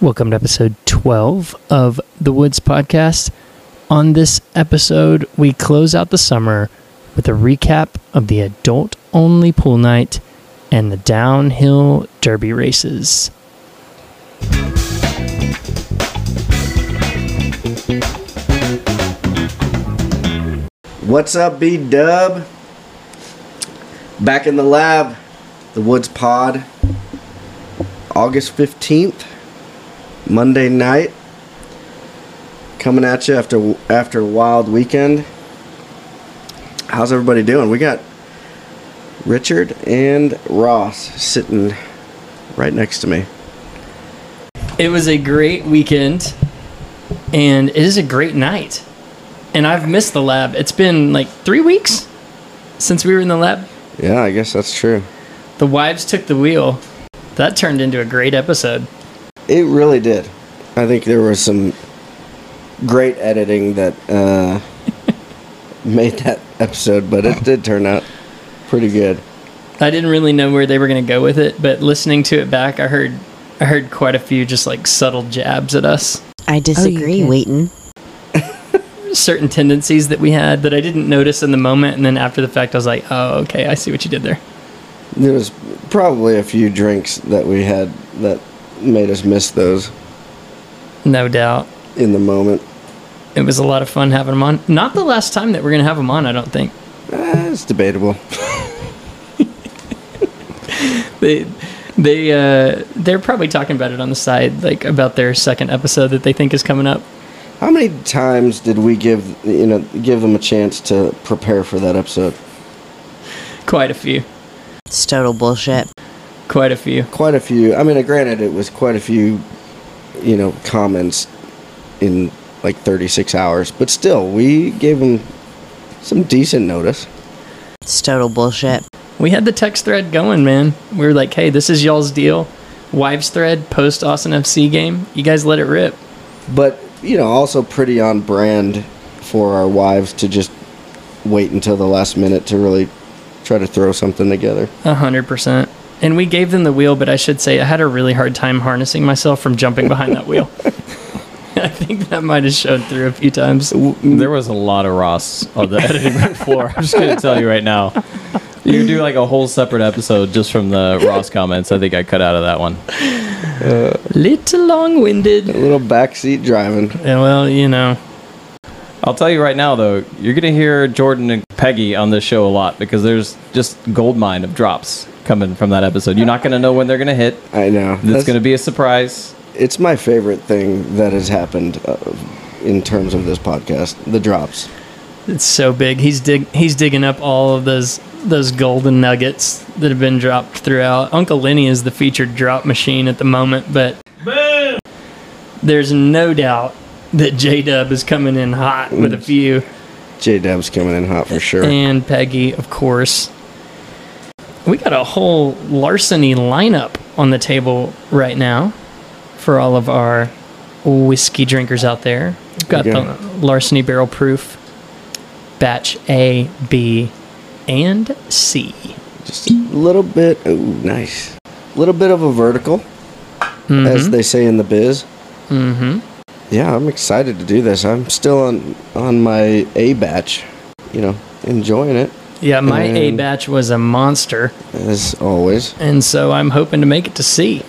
Welcome to episode 12 of the Woods Podcast. On this episode, we close out the summer with a recap of the adult only pool night and the downhill derby races. What's up, B Dub? Back in the lab, the Woods Pod, August 15th, Monday night. Coming at you after after a wild weekend. How's everybody doing? We got Richard and Ross sitting right next to me. It was a great weekend, and it is a great night. And I've missed the lab. It's been like three weeks since we were in the lab. Yeah, I guess that's true. The wives took the wheel. That turned into a great episode. It really did. I think there was some great editing that uh, made that episode, but it did turn out pretty good. I didn't really know where they were going to go with it, but listening to it back, I heard I heard quite a few just like subtle jabs at us. I disagree, can. Wheaton. Certain tendencies that we had that I didn't notice in the moment, and then after the fact, I was like, "Oh, okay, I see what you did there." There was probably a few drinks that we had that made us miss those No doubt, in the moment. it was a lot of fun having them on. Not the last time that we're going to have them on, I don't think. Eh, it's debatable. They they uh, they're probably talking about it on the side, like about their second episode that they think is coming up. How many times did we give you know give them a chance to prepare for that episode? Quite a few, It's total bullshit. Quite a few. Quite a few. I mean, uh, granted, it was quite a few, you know, comments in like 36 hours, but still, we gave them some decent notice. It's total bullshit. We had the text thread going, man. We were like, "Hey, this is y'all's deal." Wives thread post Austin FC game. You guys let it rip. but you know also pretty on brand for our wives to just wait until the last minute to really try to throw something together A hundred percent. And we gave them the wheel, but I should say I had a really hard time harnessing myself from jumping behind that wheel. I think that might have showed through a few times. There was a lot of Ross on the editing room floor. I'm just gonna tell you right now. You do like a whole separate episode just from the Ross comments. I think I cut out of that one. Uh, little long-winded. a little backseat driving Yeah, well, you know, I'll tell you right now though, you're gonna hear Jordan and Peggy on this show a lot because there's just gold mine of drops coming from that episode. You're not gonna know when they're gonna hit. i know It's That's- gonna be a surprise. it's my favorite thing that has happened uh, in terms of this podcast the drops it's so big. He's dig he's digging up all of those those golden nuggets that have been dropped throughout. Uncle Lenny is the featured drop machine at the moment, but there's no doubt that J Dub is coming in hot with a few. j-dub's coming in hot for sure and Peggy, of course. We got a whole larceny lineup on the table right now for all of our whiskey drinkers out there. We've got the larceny barrel proof batch A, B, and C. just a little bit ooh nice a little bit of a vertical as they say in the biz Mm-hmm. yeah i'm excited to do this i'm still on on my a batch you know enjoying it Yeah, my A batch was a monster, as always and so I'm hoping to make it to C.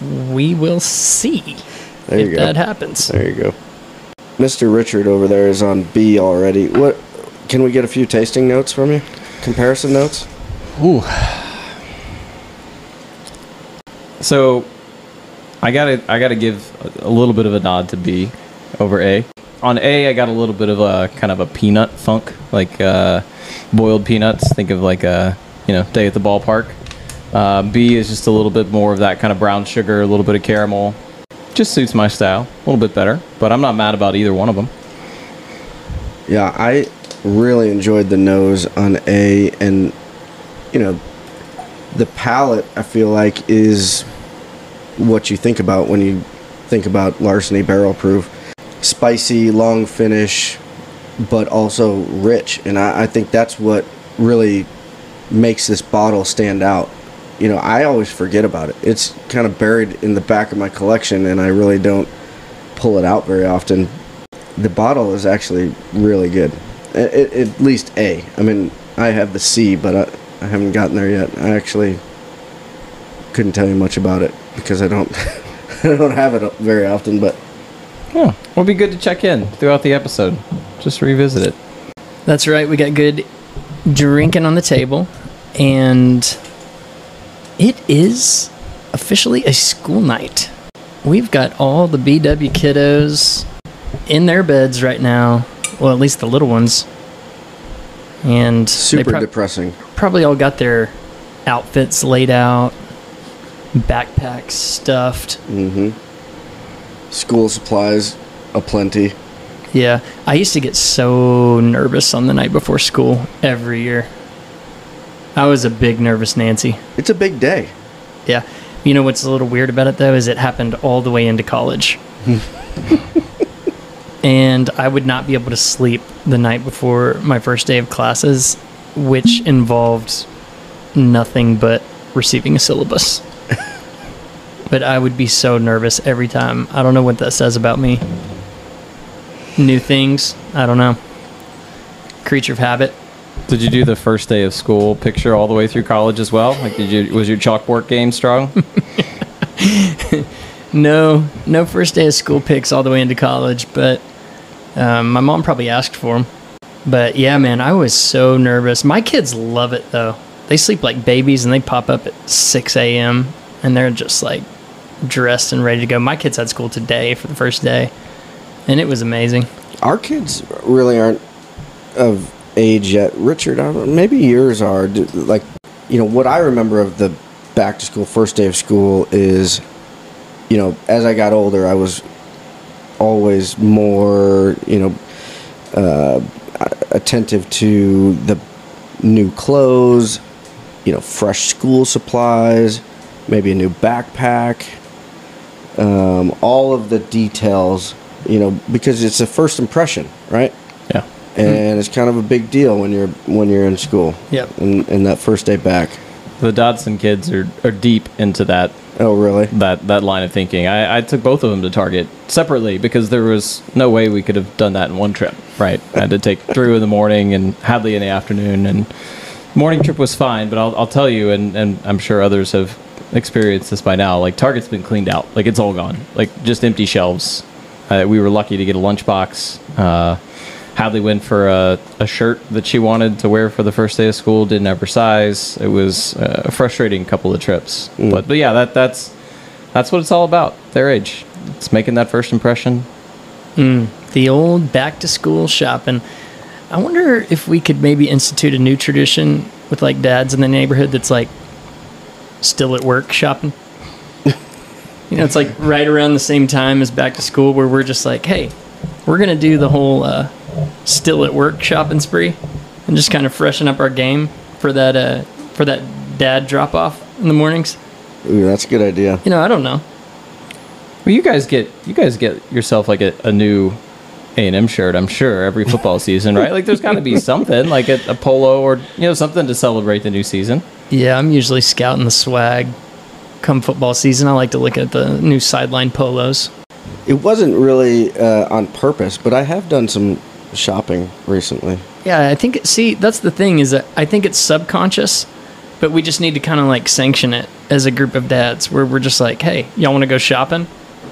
we will see there if you go that happens. There you go. Mr. Richard over there is on B already. What can we get a few tasting notes from you? Comparison notes? Ooh. So, I gotta I gotta give a, a little bit of a nod to B over A. On A, I got a little bit of a kind of a peanut funk, like uh, boiled peanuts. Think of like a you know day at the ballpark. Uh, B is just a little bit more of that kind of brown sugar, a little bit of caramel. Just suits my style a little bit better, but I'm not mad about either one of them. Yeah, I really enjoyed the nose on A and you know the palate I feel like is what you think about when you think about larceny barrel proof. Spicy, long finish, but also rich. And I, I think that's what really makes this bottle stand out you know, I always forget about it. It's kind of buried in the back of my collection, and I really don't pull it out very often. The bottle is actually really good. At, at least A. I mean, I have the C, but I, I haven't gotten there yet. I actually couldn't tell you much about it because I don't I don't have it very often. But Oh, will be good to check in throughout the episode. Just revisit it. That's right. We got good drinking on the table, and it is officially a school night. We've got all the BW kiddos in their beds right now. Well, at least the little ones. And super prob- depressing. probably all got their outfits laid out, backpacks stuffed. hmm School supplies aplenty. Yeah, I used to get so nervous on the night before school every year. I was a big nervous Nancy. It's a big day. Yeah. You know what's a little weird about it though is it happened all the way into college. and I would not be able to sleep the night before my first day of classes, which involved nothing but receiving a syllabus. But I would be so nervous every time. I don't know what that says about me. New things, I don't know. Creature of habit. Did you do the first day of school picture all the way through college as well? Like, did you was your chalkboard game strong? No, no first day of school pics all the way into college, but um, my mom probably asked for them. But yeah, man, I was so nervous. My kids love it though. They sleep like babies and they pop up at 6 a.m. and they're just like dressed and ready to go. My kids had school today for the first day, and it was amazing. Our kids really aren't of age yet. Richard, I don't, maybe yours are. Like, you know, what I remember of the back to school first day of school is, you know, as I got older, I was always more, you know, uh, attentive to the new clothes, you know, fresh school supplies, maybe a new backpack, um, all of the details, you know, because it's a first impression, right? yeah. And it's kind of a big deal when you're when you're in school. Yep. And, and that first day back. The Dodson kids are, are deep into that Oh, really? that that line of thinking. I, I took both of them to Target separately because there was no way we could have done that in one trip. Right, I had to take Drew in the morning and Hadley in the afternoon, and morning trip was fine. But I'll, I'll tell you, and, and I'm sure others have experienced this by now. Like Target's been cleaned out, like it's all gone, like just empty shelves. Uh, we were lucky to get a lunchbox. Uh, Hadley went for a, a shirt that she wanted to wear for the first day of school. Didn't have her size. It was uh, a frustrating couple of trips. But but yeah, that that's that's what it's all about. Their age. It's making that first impression. The old back to school shopping. I wonder if we could maybe institute a new tradition with like dads in the neighborhood that's like still at work shopping. you know, it's like right around the same time as back to school where we're just like, hey, we're going to do the whole uh, still at work shopping spree and just kind of freshen up our game for that uh, for that dad drop off in the mornings. Ooh, that's a good idea. You know, I don't know. Well, you guys get you guys get yourself like a, a new A and M shirt. I'm sure every football season, right? Like there's got to be something like a, a polo or you know something to celebrate the new season. Yeah, I'm usually scouting the swag. Come football season, I like to look at the new sideline polos. It wasn't really uh, on purpose, but I have done some shopping recently. Yeah, I think. See, that's the thing is that I think it's subconscious, but we just need to kind of like sanction it as a group of dads, where we're just like, "Hey, y'all want to go shopping?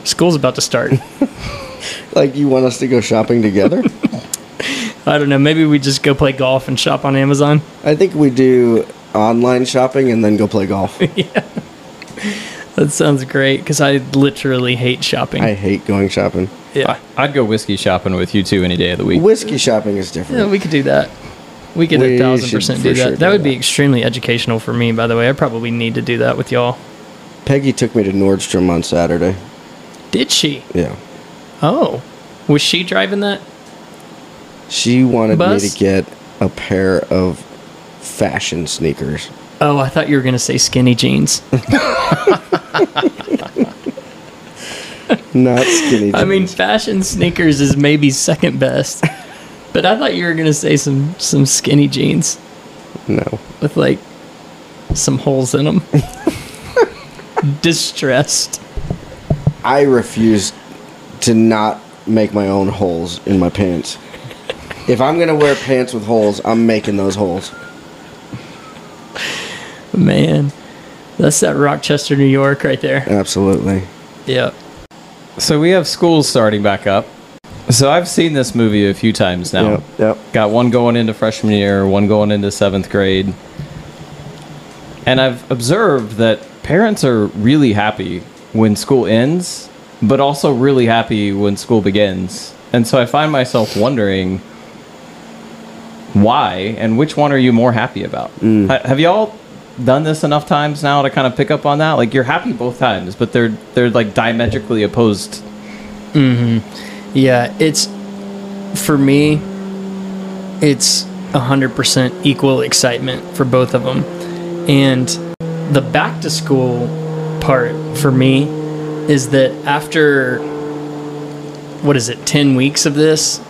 School's about to start." Like, you want us to go shopping together? I don't know. Maybe we just go play golf and shop on Amazon. I think we do online shopping and then go play golf. yeah. That sounds great because I literally hate shopping. I hate going shopping. yeah. I, I'd go whiskey shopping with you two any day of the week. Whiskey shopping is different. Yeah, we could do that. We could We a thousand percent do that. sure that do would be extremely educational for me, by the way. I probably need to do that with y'all. Peggy took me to Nordstrom on Saturday. Did she? Yeah. Oh, was she driving that? She wanted Bus? me to get a pair of fashion sneakers. Oh, I thought you were gonna say skinny jeans. Not skinny jeans. I mean, fashion sneakers is maybe second best, but I thought you were gonna say some some skinny jeans no. with like some holes in them. Distressed. I refuse to not make my own holes in my pants. If I'm gonna wear pants with holes, I'm making those holes. Man, that's that Rochester, New York, right there. Absolutely. Yep. So we have schools starting back up. So I've seen this movie a few times now. Yep. Yep. Got one going into freshman year, one going into seventh grade. And I've observed that parents are really happy when school ends, but also really happy when school begins. And so I find myself wondering why and which one are you more happy about? Mm. Ha- have y'all done this enough times now to kind of pick up on that? Like you're happy both times, but they're they're like diametrically opposed. Mm-hmm. Yeah, it's for me. It's hundred percent equal excitement for both of them, and the back to school part for me is that after what is it, ten weeks of this,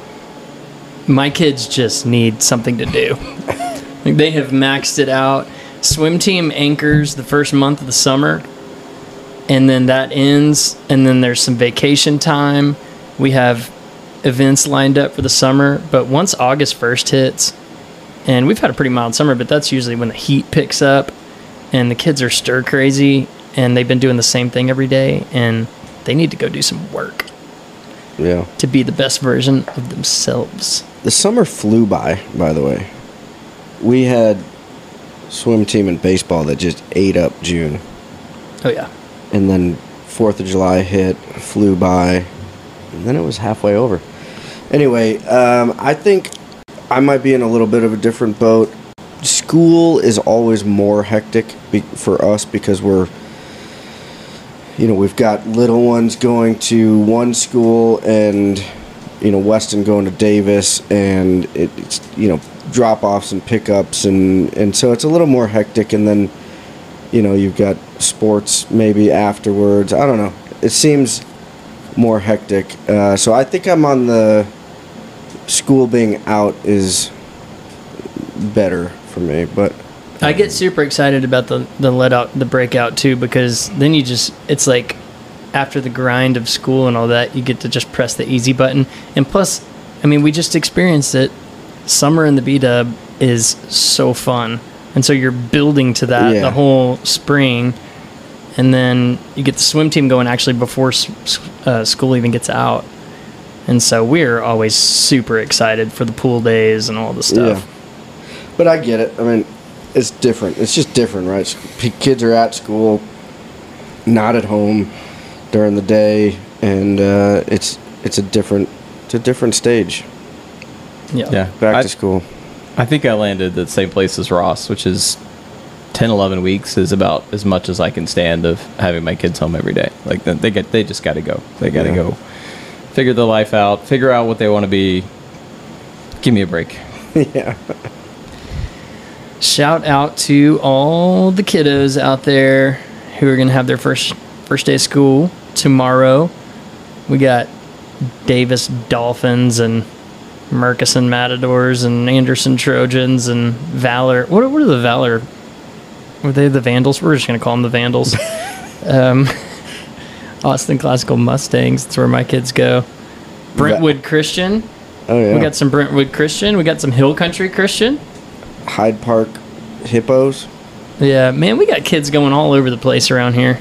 my kids just need something to do. Like, they have maxed it out. Swim team anchors the first month of the summer, and then that ends, and then there's some vacation time. We have events lined up for the summer, but once August 1st hits, and we've had a pretty mild summer, but that's usually when the heat picks up and the kids are stir crazy and they've been doing the same thing every day and they need to go do some work Yeah. to be the best version of themselves. The summer flew by, by the way. We had swim team and baseball that just ate up June. Oh, yeah. And then 4th of July hit, flew by, and then it was halfway over. Anyway, um, I think I might be in a little bit of a different boat. School is always more hectic be- for us because we're, you know, we've got little ones going to one school and, you know, Weston going to Davis, and it, it's, you know, drop offs and pickups, and, and so it's a little more hectic. And then, you know, you've got sports maybe afterwards. I don't know. It seems more hectic. Uh, so I think I'm on the school being out is better for me, but I get super excited about the the let out the breakout too because then you just it's like after the grind of school and all that you get to just press the easy button and plus I mean we just experienced it summer in the B Dub is so fun and so you're building to that Yeah. the whole spring and then you get the swim team going actually before uh, school even gets out and so we're always super excited for the pool days and all the stuff. yeah. But I get it. I mean, it's different. It's just different, right? Kids are at school, not at home during the day, and uh, it's it's a different it's a different stage. Yeah. Yeah. Back I, to school. I think I landed the same place as Ross, which is 10, 11 weeks is about as much as I can stand of having my kids home every day. Like they get, they just got to go. They got to Yeah. go figure their life out, figure out what they want to be. Give me a break. yeah. Shout out to all the kiddos out there who are going to have their first first day of school tomorrow. We got Davis Dolphins and Murchison Matadors and Anderson Trojans and Valor. What are, what are the Valor? Were they the Vandals? We're just going to call them the Vandals. um, Austin Classical Mustangs. That's where my kids go. Brentwood Christian. Oh yeah. We got some Brentwood Christian. We got some Hill Country Christian. Hyde Park hippos. Yeah, man, we got kids going all over the place around here.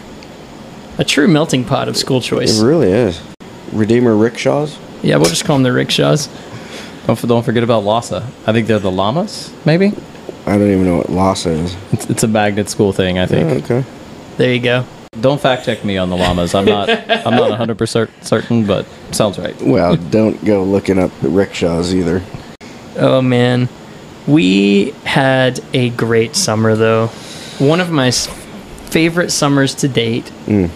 A true melting pot of school choice. It really is. Redeemer rickshaws. Yeah, we'll just call them the rickshaws. Don't, don't forget about LASA. I think they're the llamas, maybe? I don't even know what LASA is. It's, it's a magnet school thing, I Oh, think. okay. There you go. Don't fact check me on the llamas. I'm not I'm not 100% certain, but sounds right. Well, don't go looking up the rickshaws either. Oh man, we had a great summer though. One of my favorite summers to date. Mm.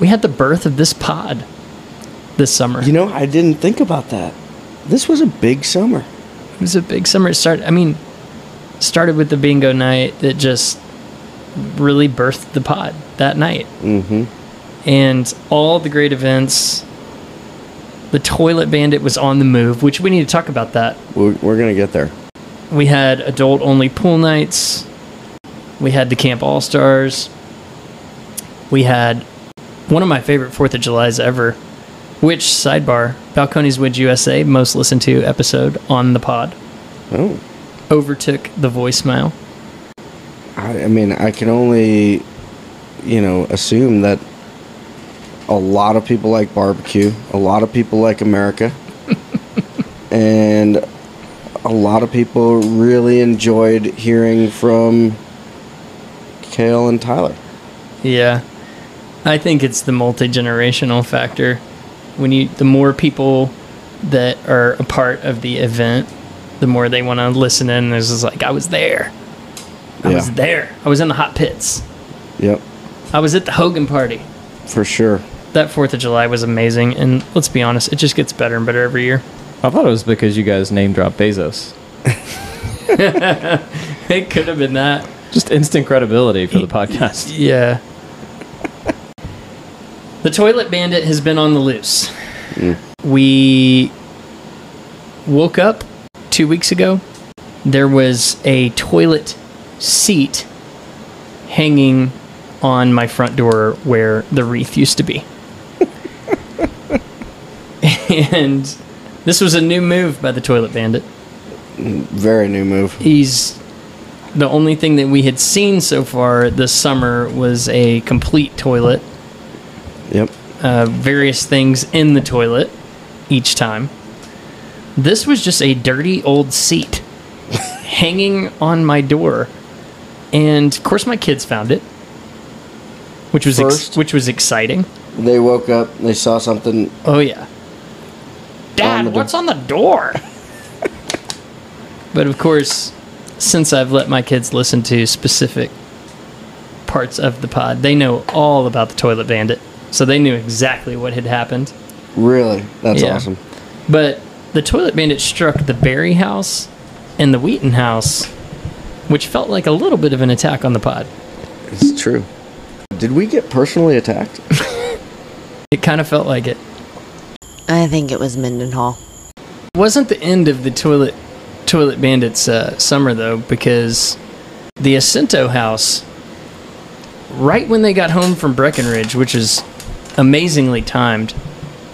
We had the birth of this pod this summer. You know, I didn't think about that. This was a big summer. It was a big summer. It started. I mean, started with the bingo night that just really birthed the pod that night, Mm-hmm. and all the great events. The toilet bandit was on the move, which we need to talk about that. We're, we're gonna get there. We had adult only pool nights. We had the Camp All Stars. We had one of my favorite Fourth of July's ever. Which sidebar? Balcones Woods USA, most listened to episode on the pod, Oh, overtook the voicemail. I, I mean, I can only, you know, assume that a lot of people like barbecue, a lot of people like America, and a lot of people really enjoyed hearing from Kale and Tyler. Yeah. I think it's the multi generational factor. When you the more people that are a part of the event, the more they want to listen in. There's just like I was there. I was there. I was in the hot pits. Yep, I was at the Hogan party. for sure. That Fourth of July was amazing, and let's be honest, it just gets better and better every year. I thought it was because you guys name dropped Bezos. It could have been that. Just instant credibility for the podcast. Yeah. The toilet bandit has been on the loose. We woke up two weeks ago. There was a toilet seat hanging on my front door where the wreath used to be. and this was a new move by the toilet bandit. Very new move. He's the only thing that we had seen so far this summer was a complete toilet, Yep. uh, various things in the toilet each time. This was just a dirty old seat hanging on my door, and of course my kids found it, which was ex- which was exciting. They woke up, they saw something. Oh yeah. Dad, On what's on the door? but of course, since I've let my kids listen to specific parts of the pod, they know all about the toilet bandit. So they knew exactly what had happened. Really? That's Yeah. awesome. But the toilet bandit struck the Berry house and the Wheaton house, which felt like a little bit of an attack on the pod. It's true. Did we get personally attacked? It kind of felt like it. I think it was Mendenhall. It wasn't the end of the toilet toilet bandits uh, summer though because the Ascento house right when they got home from Breckenridge which is amazingly timed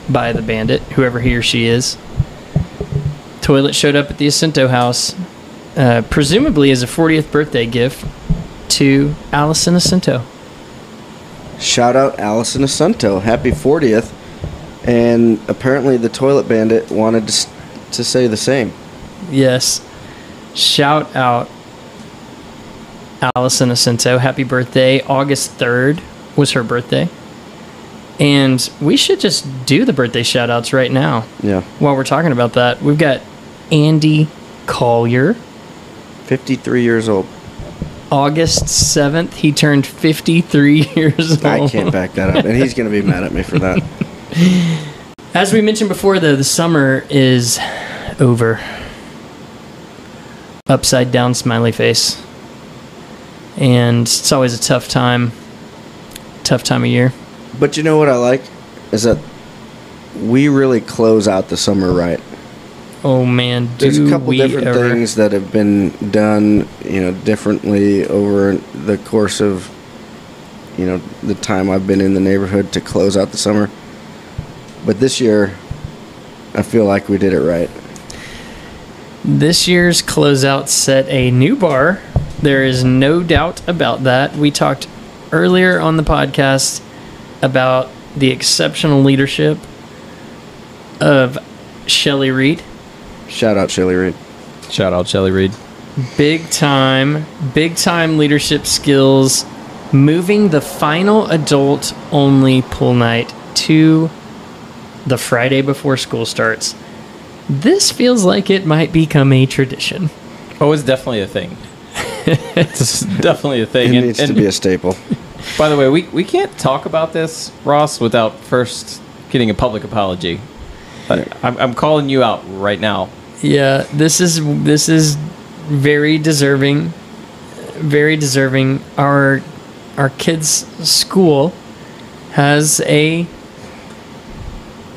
by the bandit whoever he or she is toilet showed up at the Ascento house uh, presumably as a 40th birthday gift to Allison Ascento Shout out Allison Ascento. Happy 40th. And apparently the toilet bandit wanted to, to say the same. Yes. Shout out Allison Ascento. Happy birthday. August 3rd was her birthday. And we should just do the birthday shout outs right now. Yeah. While we're talking about that, we've got Andy Collier. 53 years old. August 7th, he turned 53 years old. I can't back that up. And he's going to be mad at me for that. As we mentioned before, though, the summer is over. Upside down smiley face. And it's always a tough time. Tough time of year. But you know what I like? Is that we really close out the summer right. Oh man, There's a couple different ever? things that have been done, you know, differently over the course of, you know, the time I've been in the neighborhood to close out the summer. But this year, I feel like we did it right. This year's closeout set a new bar. There is no doubt about that. We talked earlier on the podcast about the exceptional leadership of Shelly Reed. Shout out Shelly Reed. Shout out Shelly Reed. big time, big time leadership skills, moving the final adult only pool night to the Friday before school starts. This feels like it might become a tradition. Oh, it's definitely a thing. it's definitely a It thing. And- needs to be a staple. By the way, we, we can't talk about this, Ross, without first getting a public apology. I, I'm, I'm calling you out right now. Yeah, this is this is very deserving, very deserving. Our our kids' school has a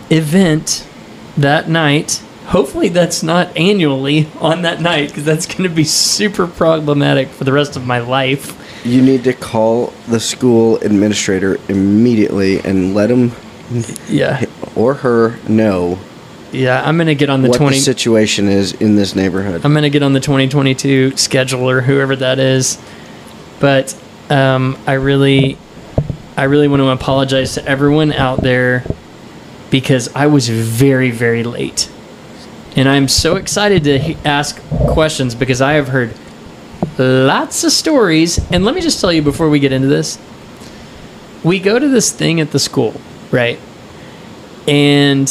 event that night. Hopefully, that's not annually on that night because that's going to be super problematic for the rest of my life. You need to call the school administrator immediately and let him Yeah. or her know Yeah, I'm to get on the what 20 the situation is in this neighborhood. I'm going to get on the 2022 scheduler, whoever that is. But um, I really, I really want to apologize to everyone out there because I was very, very late, and I'm so excited to ask questions because I have heard lots of stories. And let me just tell you before we get into this, we go to this thing at the school, right? And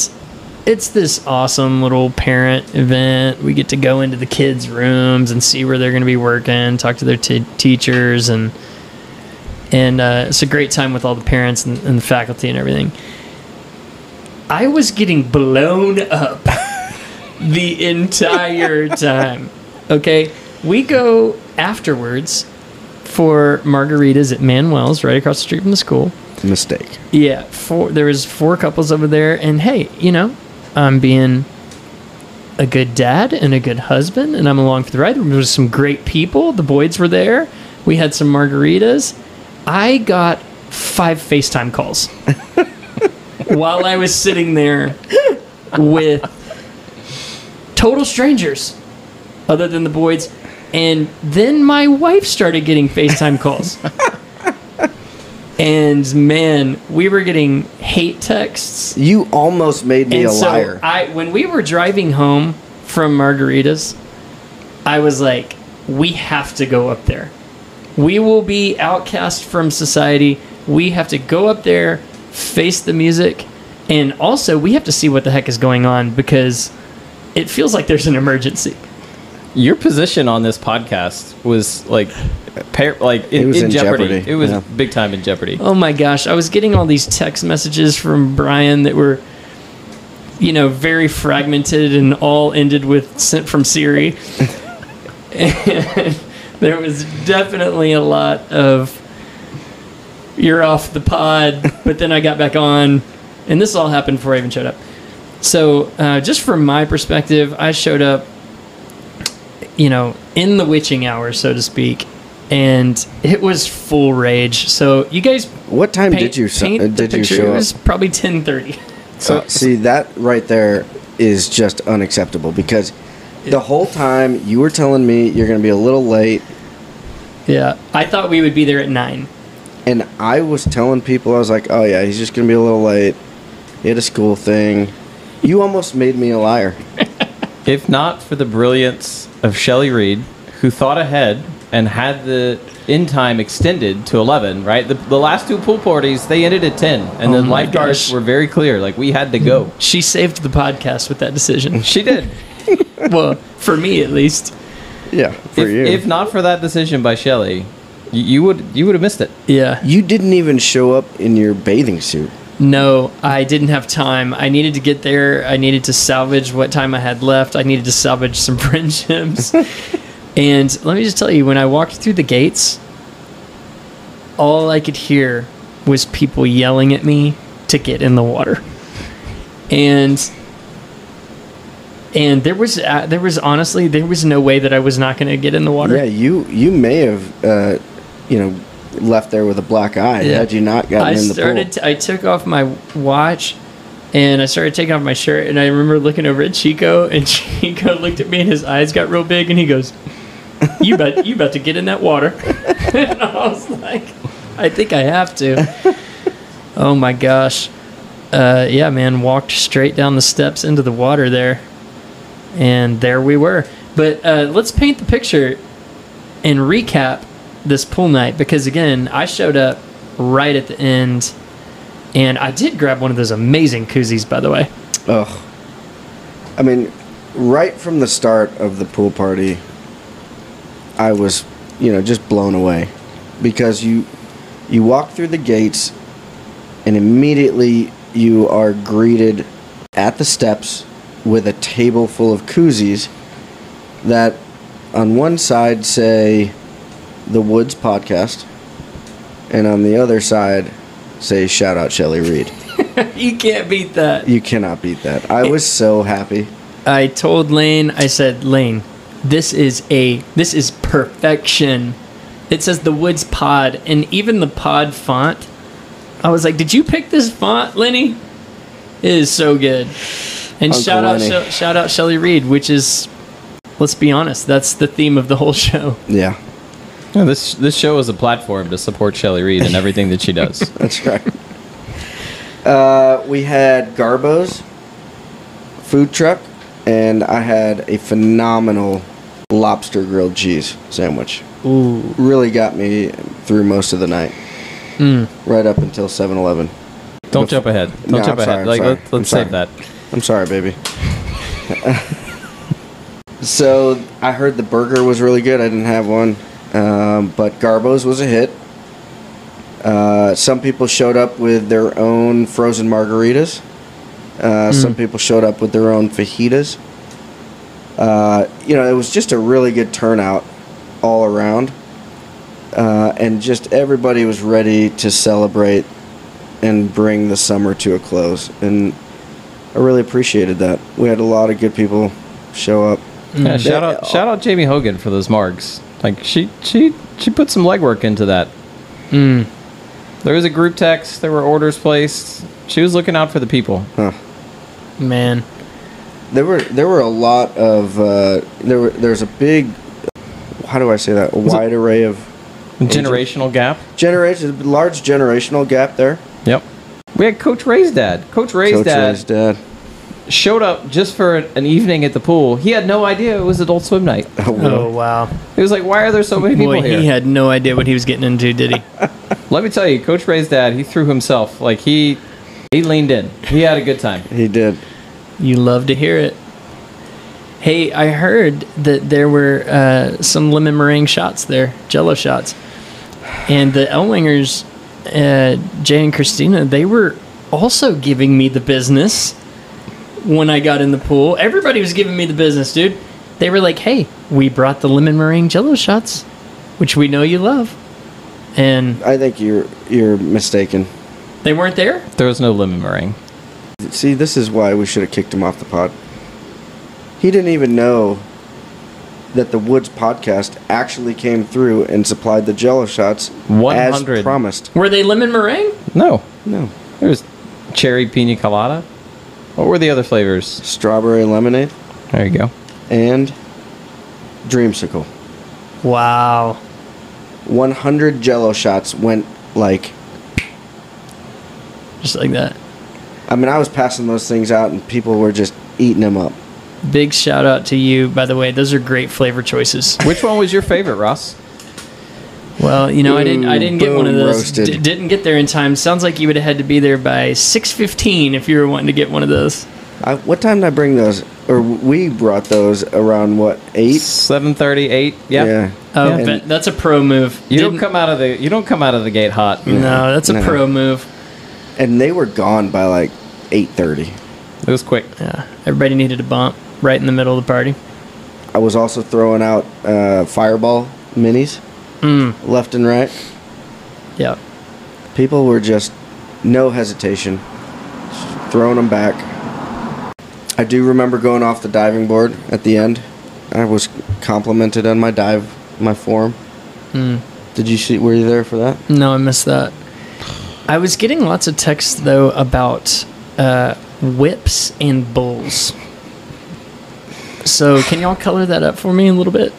it's this awesome little parent event. We get to go into the kids' rooms and see where they're going to be working, talk to their t- teachers, and and uh, it's a great time with all the parents and, and the faculty and everything. I was getting blown up the entire time. Okay, we go afterwards for margaritas at Manuel's, right across the street from the school. Mistake. Yeah, four. There was four couples over there, and hey, you know, I'm being a good dad and a good husband, and I'm along for the ride. There was some great people. The Boyds were there. We had some margaritas. I got five FaceTime calls while I was sitting there with total strangers, other than the Boyds, and then my wife started getting FaceTime calls. And man, we were getting hate texts. You almost made me and a so liar. I when we were driving home from Margaritas, I was like, we have to go up there. We will be outcast from society. We have to go up there, face the music, and also we have to see what the heck is going on because it feels like there's an emergency. Your position on this podcast was like, par- like in, It was in in jeopardy. jeopardy, It was yeah. big time in jeopardy. Oh my gosh, I was getting all these text messages from Brian that were, you know, very fragmented and all ended with sent from Siri. and there was definitely a lot of you're off the pod, but then I got back on, and this all happened before I even showed up. So, uh, just from my perspective, I showed up, you know, in the witching hour, so to speak, and it was full rage. So, you guys what time paint, did you so- paint uh, the did you picture. show It was probably ten thirty. So see that right there is just unacceptable because the whole time you were telling me you're going to be a little late, Yeah, I thought we would be there at nine. and I was telling people I was like, "Oh yeah, he's just going to be a little late. He had a school thing." You almost made me a liar. If not for the brilliance of Shelley Reed, who thought ahead and had the in time extended to 11, right? The, the last two pool parties, they ended at 10. And Oh the lifeguards gosh. were very clear. Like, we had to go. She saved the podcast with that decision. She did. well, for me at least. Yeah, for if, you. if not for that decision by Shelley, you, you would you would have missed it. Yeah. you didn't even show up in your bathing suit. No, I didn't have time. I needed to get there. I needed to salvage what time I had left. I needed to salvage some friendships. and let me just tell you, when I walked through the gates, all I could hear was people yelling at me to get in the water. And and there was uh, there was honestly there was no way that I was not going to get in the water. Yeah, you you may have uh, you know left there with a black eye Yeah. had you not gotten I in the I started. pool. T- I took off my watch, and I started taking off my shirt. And I remember looking over at Chico, and Chico looked at me, and his eyes got real big, and he goes, "You bet, you about to get in that water?" and I was like, "I think I have to." oh my gosh, uh, yeah, man, walked straight down the steps into the water there, and there we were. But uh, let's paint the picture and recap this pool night because again, I showed up right at the end, and I did grab one of those amazing koozies, by the way. Ugh. I mean, right from the start of the pool party, I was, you know, just blown away because you you walk through the gates and immediately you are greeted at the steps with a table full of koozies that on one side say the Woods podcast and on the other side say shout out Shelly Reed. you can't beat that. You cannot beat that. I was so happy. I told Lane, I said, Lane, this is a this is perfection. it says the Woods Pod, and even the Pod font. I was like, "Did you pick this font, Lenny?" It is so good. And Uncle shout out, Lenny. Sh- shout out Shelly Reed, which is, let's be honest, that's the theme of the whole show. Yeah, Yeah, this this show is a platform to support Shelly Reed and everything that she does. that's right. Uh, we had Garbo's food truck, and I had a phenomenal lobster grilled cheese sandwich. Ooh, Really got me through most of the night, mm. right up until 7 Eleven. Don't jump ahead. Don't No, jump I'm ahead. sorry, like sorry. let's, let's save that. I'm sorry, baby. so I heard the burger was really good. I didn't have one, um, but Garbo's was a hit. Uh, some people showed up with their own frozen margaritas. Uh, Some people showed up with their own fajitas. Uh, you know, it was just a really good turnout all around, uh, and just everybody was ready to celebrate and bring the summer to a close. And I really appreciated that. We had a lot of good people show up. Yeah, shout out shout out Jamie Hogan for those margs. Like she she she put some legwork into that. Mm. There was a group text. There were orders placed. She was looking out for the people. man. There were there were a lot of uh, there were there's a big how do I say that a Was wide array of Generational gap. generations large generational gap there. Yep. We had Coach Ray's dad. Coach Ray's Coach dad Ray's dad. Showed up just for an evening at the pool. He had no idea it was Adult Swim night. Oh, well. Oh wow. He was like, "Why are there so many people Boy, here?" he had no idea what he was getting into, did he? Let me tell you, Coach Ray's dad, he threw himself like he he leaned in. He had a good time. He did. You love to hear it. Hey, I heard that there were uh, some lemon meringue shots there, Jello shots, and the Elwingers, uh, Jay and Christina, they were also giving me the business when I got in the pool. Everybody was giving me the business, dude. They were like, "Hey, we brought the lemon meringue Jello shots, which we know you love," and I think you're you're mistaken. they weren't there. There was no lemon meringue. See, this is why we should have kicked him off the pod. He didn't even know that the Woods podcast actually came through and supplied the Jello shots as promised. Were they lemon meringue? No, No, there was cherry pina colada. What were the other flavors? strawberry lemonade There you go. and dreamsicle. Wow. 100 Jello shots went like. Just like that. I mean, I was passing those things out, and people were just eating them up. Big shout out to you, by the way. Those are great flavor choices. Which one was your favorite, Ross? Well, you know, I didn't. I didn't get one of those. D- didn't get there in time. Sounds like you would have had to be there by six fifteen if you were wanting to get one of those. I, what time did I bring those? Or we brought those around what eight? Seven thirty, eight. Yeah. Yeah. Oh, And- but that's a pro move. You don't Didn't- come out of the you don't come out of the gate hot. No, that's a No. pro move. and they were gone by like 8:30. It was quick. Yeah, everybody needed a bump right in the middle of the party. I was also throwing out uh, fireball minis Mm, left and right. yeah. People were just no hesitation, just throwing them back. I do remember going off the diving board at the end. I was complimented on my dive, my form. Mm. Did you see? Were you there for that? No, I missed that. I was getting lots of texts though about uh, whips and bulls. So can y'all color that up for me a little bit?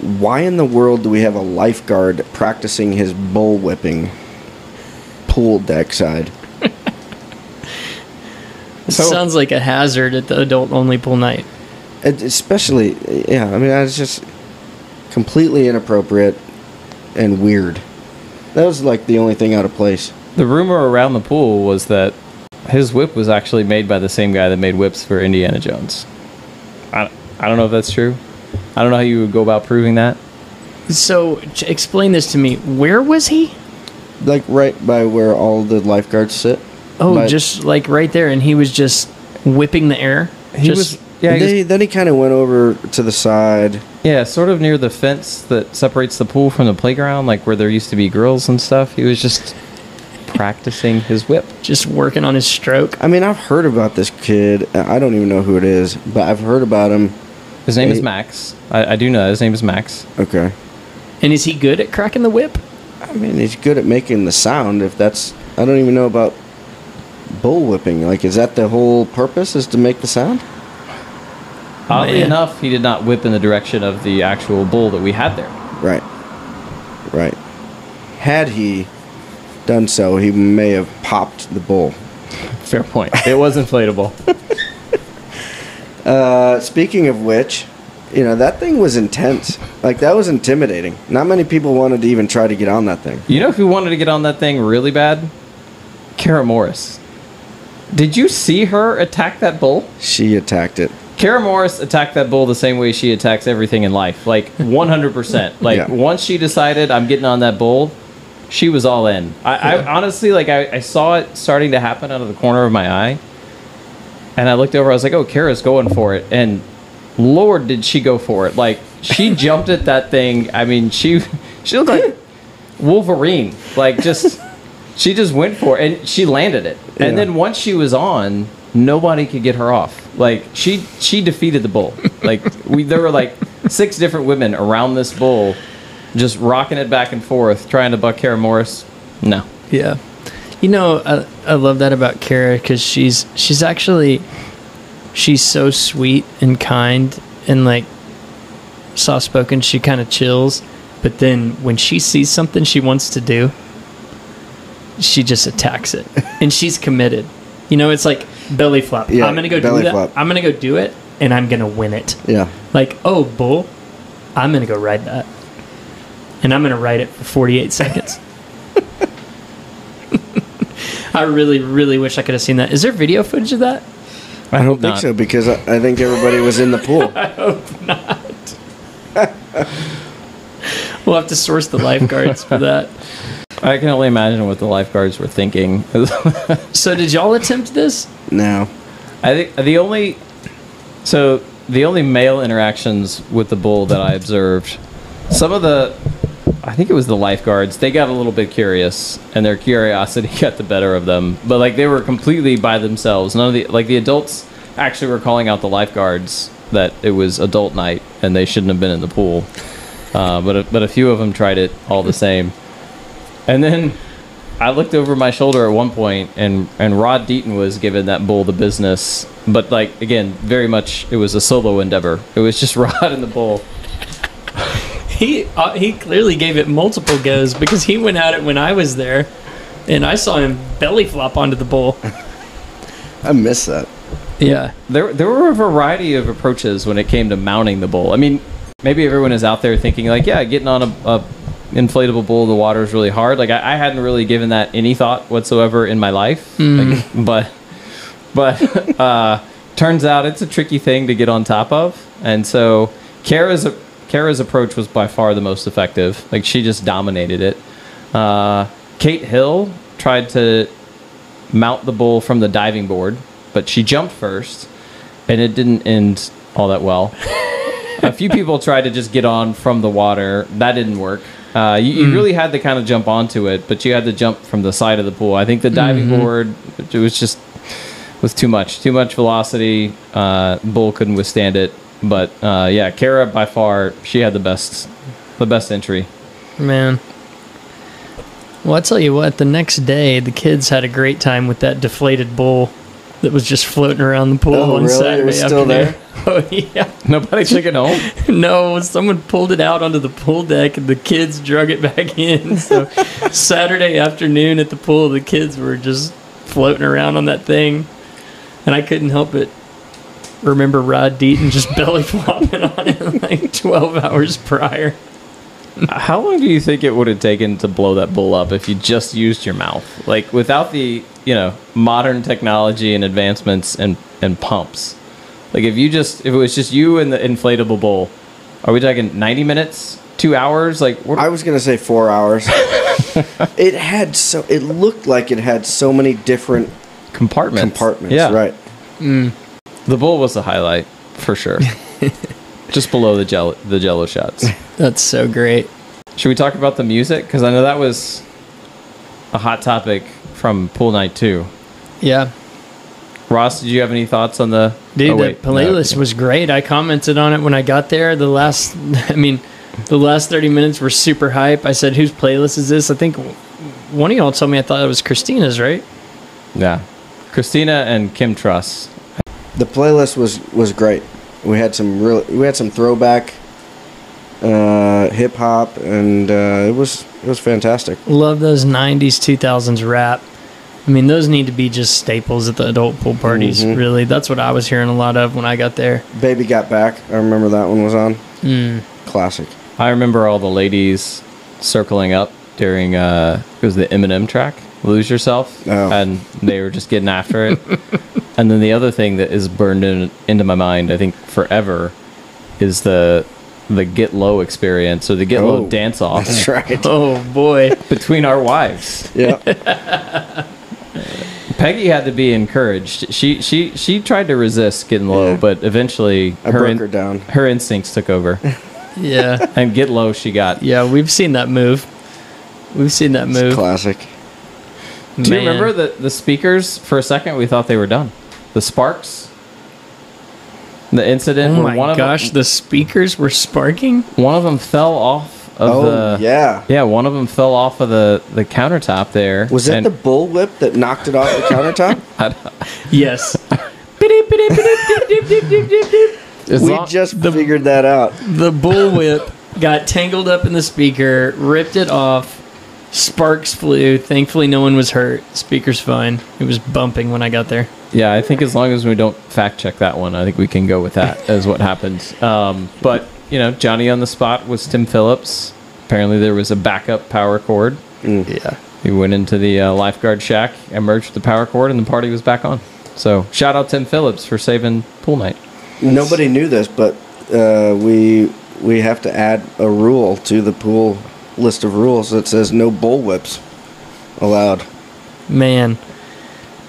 Why in the world do we have a lifeguard practicing his bull whipping pool deck side? It So- sounds like a hazard at the adult only pool night. Especially, yeah. I mean, it's just completely inappropriate and weird. That was like the only thing out of place. The rumor around the pool was that his whip was actually made by the same guy that made whips for Indiana Jones. I, I don't know if that's true. I don't know how you would go about proving that. So ch- explain this to me. Where was he? Like right by where all the lifeguards sit. Oh, By- just like right there, and he was just whipping the air. He just, was yeah, he then, was- he, then he kind of went over to the side. yeah, sort of near the fence that separates the pool from the playground, like where there used to be grills and stuff. He was just practicing his whip. just working on his stroke. I mean, I've heard about this kid. I don't even know who it is, but I've heard about him. His name is Max. I, I do know that. his name is Max. Okay. And is he good at cracking the whip? I mean, he's good at making the sound. If that's, I don't even know about bull whipping. Like, is that the whole purpose? Is to make the sound? Oddly Man. enough, he did not whip in the direction of the actual bull that we had there. Right. Right. Had he done so, he may have popped the bull. Fair point. It was inflatable. Uh, speaking of which, you know that thing was intense. Like that was intimidating. Not many people wanted to even try to get on that thing. You know who wanted to get on that thing really bad? Kara Morris. Did you see her attack that bull? She attacked it. Kara Morris attacked that bull the same way she attacks everything in life. Like 100%. Like Yeah. once she decided I'm getting on that bull, she was all in. I, I honestly, like, I, I saw it starting to happen out of the corner of my eye. And I looked over, I was like, oh, Kara's going for it. And Lord, did she go for it. Like, she jumped at that thing. I mean, she, she looked like Wolverine. Like, just, she just went for it. And she landed it. And then once she was on, nobody could get her off. Like, she, she defeated the bull. Like, we, there were like six different women around this bull just rocking it back and forth, trying to buck Kara Morris. No. Yeah. You know, I, I love that about Kara because she's she's actually she's so sweet and kind and like soft spoken. She kind of chills, but then when she sees something she wants to do, she just attacks it, and she's committed. You know, it's like belly flop. Yeah, I'm gonna go do that. flop. I'm gonna go do it, and I'm gonna win it. Yeah. Like, oh, bull, I'm gonna go ride that, and I'm gonna ride it for 48 seconds. I really, really wish I could have seen that. Is there video footage of that? I don't think not. so because I, I think everybody was in the pool. I hope not. we'll have to source the lifeguards for that. I can only imagine what the lifeguards were thinking. So, did y'all attempt this? No. I think the only so the only male interactions with the bull that I observed, some of the I think it was the lifeguards, they got a little bit curious and their curiosity got the better of them. But like they were completely by themselves. None of the like the adults actually were calling out the lifeguards that it was adult night and they shouldn't have been in the pool. Uh, but a, but a few of them tried it all the same. And then I looked over my shoulder at one point, and and Rod Deaton was giving that bull the business. But like again, very much it was a solo endeavor. It was just Rod and the bull. He uh, he clearly gave it multiple goes because he went at it when I was there, and I saw him belly flop onto the bull. I miss that. Yeah, There there were a variety of approaches when it came to mounting the bull. I mean, maybe everyone is out there thinking like, yeah, getting on a, a inflatable bull in the water is really hard. Like I, I hadn't really given that any thought whatsoever in my life. Like, but but uh, turns out it's a tricky thing to get on top of, and so Kara's Kara's approach was by far the most effective. Like she just dominated it. Uh, Kate Hill tried to mount the bull from the diving board, but she jumped first, and it didn't end all that well. a few people tried to just get on from the water. That didn't work. Uh, you, you really had to kind of jump onto it, but you had to jump from the side of the pool. I think the diving board it was just was too much, too much velocity. Uh, bull couldn't withstand it. But uh, yeah, Kara by far she had the best, the best entry. man. Well, I tell you what, the next day the kids had a great time with that deflated bull that was just floating around the pool Oh, on really? It was still afternoon. Oh yeah. Nobody took it home. No, someone pulled it out onto the pool deck and the kids drug it back in. So Saturday afternoon at the pool, the kids were just floating around on that thing. And I couldn't help it. Remember Rod Deaton just belly flopping on it like 12 hours prior. How long do you think it would have taken to blow that bull up if you just used your mouth? Like without the, you know, modern technology and advancements and, and pumps. Like if you just if it was just you and the inflatable bull, are we talking 90 minutes? 2 hours? Like what, I was gonna say four hours. it had so. It looked like it had so many different compartments. compartments. Yeah. Right. Hmm. The bowl was the highlight for sure. just below the jello the jello shots. That's so great. Should we talk about the music cuz I know that was a hot topic from pool night 2. Yeah. Ross, did you have any thoughts on the Dude, oh, the playlist no. was great. I commented on it when I got there. The last, I mean, The last 30 minutes were super hype. I said, whose playlist is this? I think one of y'all told me I thought it was Christina's, right? Yeah. Christina and Kim Truss. The playlist was was great. We had some real we had some throwback uh, hip hop, and uh, it was it was fantastic. Love those 90s, 2000s rap. I mean, those need to be just staples at the adult pool parties, Mhm. really. That's what I was hearing a lot of when I got there. Baby got back. I remember that one was on. Mm. Classic. I remember all the ladies circling up during uh it was the Eminem track, Lose Yourself. Oh. And they were just getting after it. and then the other thing that is burned in, into my mind, I think forever, is the the get low experience or the get Oh. low dance off That's right. Oh, boy. between our wives. Yeah. Peggy had to be encouraged. She she she tried to resist getting low, Yeah. but eventually I her broke in- her down. her instincts took over. Yeah. and get low she got. Yeah, we've seen that move. We've seen that It's move. classic. Do you remember the the speakers? For a second, we thought they were done. The sparks. The incident Oh where my one gosh, of the speakers were sparking? one of them fell off of Oh the yeah. yeah one of them fell off of the the countertop there. Was that and the bullwhip that knocked it off the countertop? Yes. as we long- just figured that out. the bullwhip got tangled up in the speaker, ripped it off. Sparks flew. Thankfully, no one was hurt. Speaker's fine. It was bumping when I got there. Yeah, I think as long as we don't fact check that one, I think we can go with that as what happened. Um, but you know, Johnny on the spot was Tim Phillips. Apparently, there was a backup power cord. Yeah. He went into the uh, lifeguard shack, emerged with the power cord, and the party was back on. So shout out Tim Phillips for saving pool night. Nobody knew this, but uh, we we have to add a rule to the pool list of rules that says no bullwhips allowed. Man.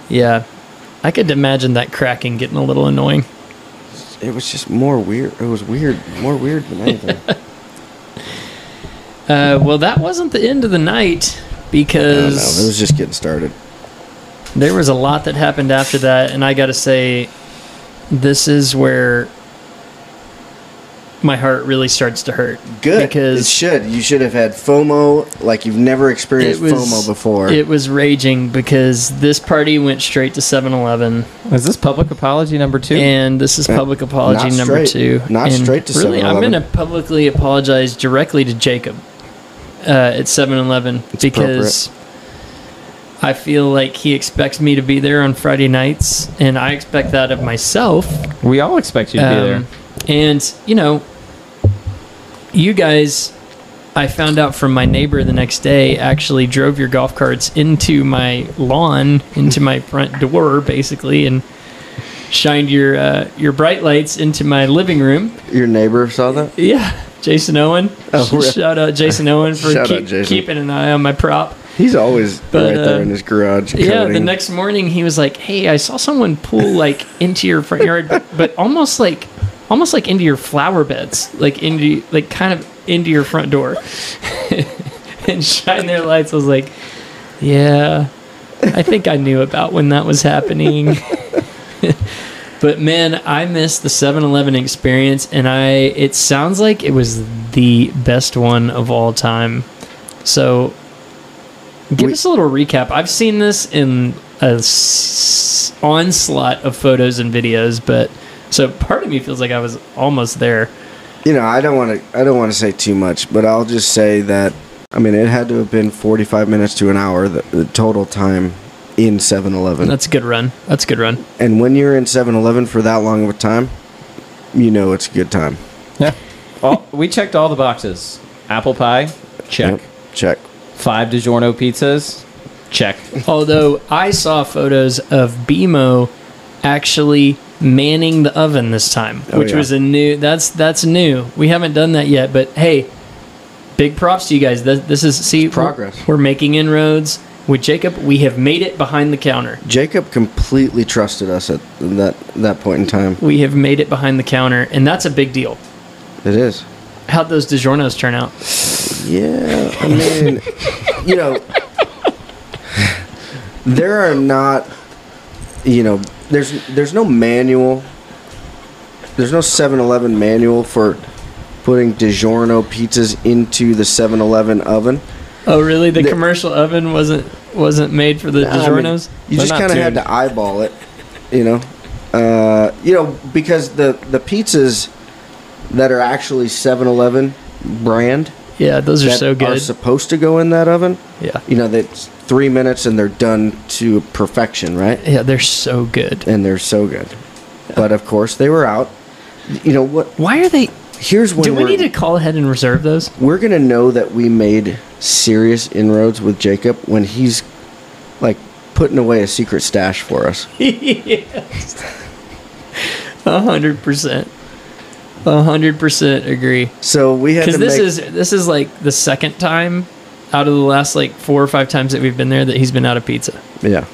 Yeah. I could imagine that cracking getting a little annoying. It was just more weird. It was weird, more weird than anything. Uh, well, that wasn't the end of the night because don't. It was just getting started. there was a lot that happened after that, and I got to say, this is where my heart really starts to hurt. Good. because it should. You should have had FOMO like you've never experienced FOMO before. It was raging because this party went straight to 7-Eleven, Is this public apology number two? and this is Uh, public apology not number straight. two. Not And straight to really, I'm going to publicly apologize directly to Jacob uh, at 7-Eleven because I feel like he expects me to be there on Friday nights, and I expect that of myself. we all expect you to be there. Um, And, you know, you guys, I found out from my neighbor the next day, actually drove your golf carts into my lawn, into my front door, basically, and shined your uh, your bright lights into my living room. Your neighbor saw that? Yeah, Jason Owen. Oh, really? Shout out Jason Owen for keep, Jason. keeping an eye on my prop. He's always But, right there uh, in his garage. Yeah, the next morning he was like, "Hey, I saw someone pull like into your front yard, but almost like almost like into your flower beds, like into like kind of into your front door." and shine their lights. I was like, "Yeah, I think I knew about when that was happening." but man, I missed the 7-Eleven experience and I it sounds like it was the best one of all time. So Give We- us a little recap. I've seen this in a s- onslaught of photos and videos, but so part of me feels like I was almost there. you know, I don't want to. I don't want to say too much, but I'll just say that. I mean, it had to have been forty-five minutes to an hour the, the total time in 7-Eleven. That's a good run. That's a good run. and when you're in 7-Eleven for that long of a time, you know it's a good time. Yeah. All, we checked all the boxes. Apple pie, check. Yep, check. Five DiGiorno pizzas, check. Although I saw photos of BMO actually manning the oven this time, Oh, which yeah. was a new. That's that's new. We haven't done that yet, but hey, big props to you guys. This, this is see we're- progress. We're, making inroads with Jacob. We have made it behind the counter. Jacob completely trusted us at that that point in time. We have made it behind the counter, and that's a big deal. It is. How'd those DiGiorno's turn out? Yeah, I mean, you know, there are not, you know, there's there's no manual. There's no 7-Eleven manual for putting DiGiorno pizzas into the 7-Eleven oven. Oh, really? The, The- commercial oven wasn't wasn't made for the I mean, DiGiorno's. you They're just kind of had to eyeball it, you know. Uh, you know because the the pizzas that are actually 7-Eleven brand yeah, those are that so are supposed to go in that oven. yeah, You know that's three minutes and they're done to perfection, right? yeah, they're so good. And they're so good. But of course they were out. You know what? Why are they? Here's when Do we need to call ahead and reserve those? we're gonna know that we made serious inroads with Jacob when he's like putting away a secret stash for us. yes. A hundred percent. A hundred percent agree. So we had Because this make, is this is like the second time out of the last like four or five times that we've been there that he's been out of pizza. yeah,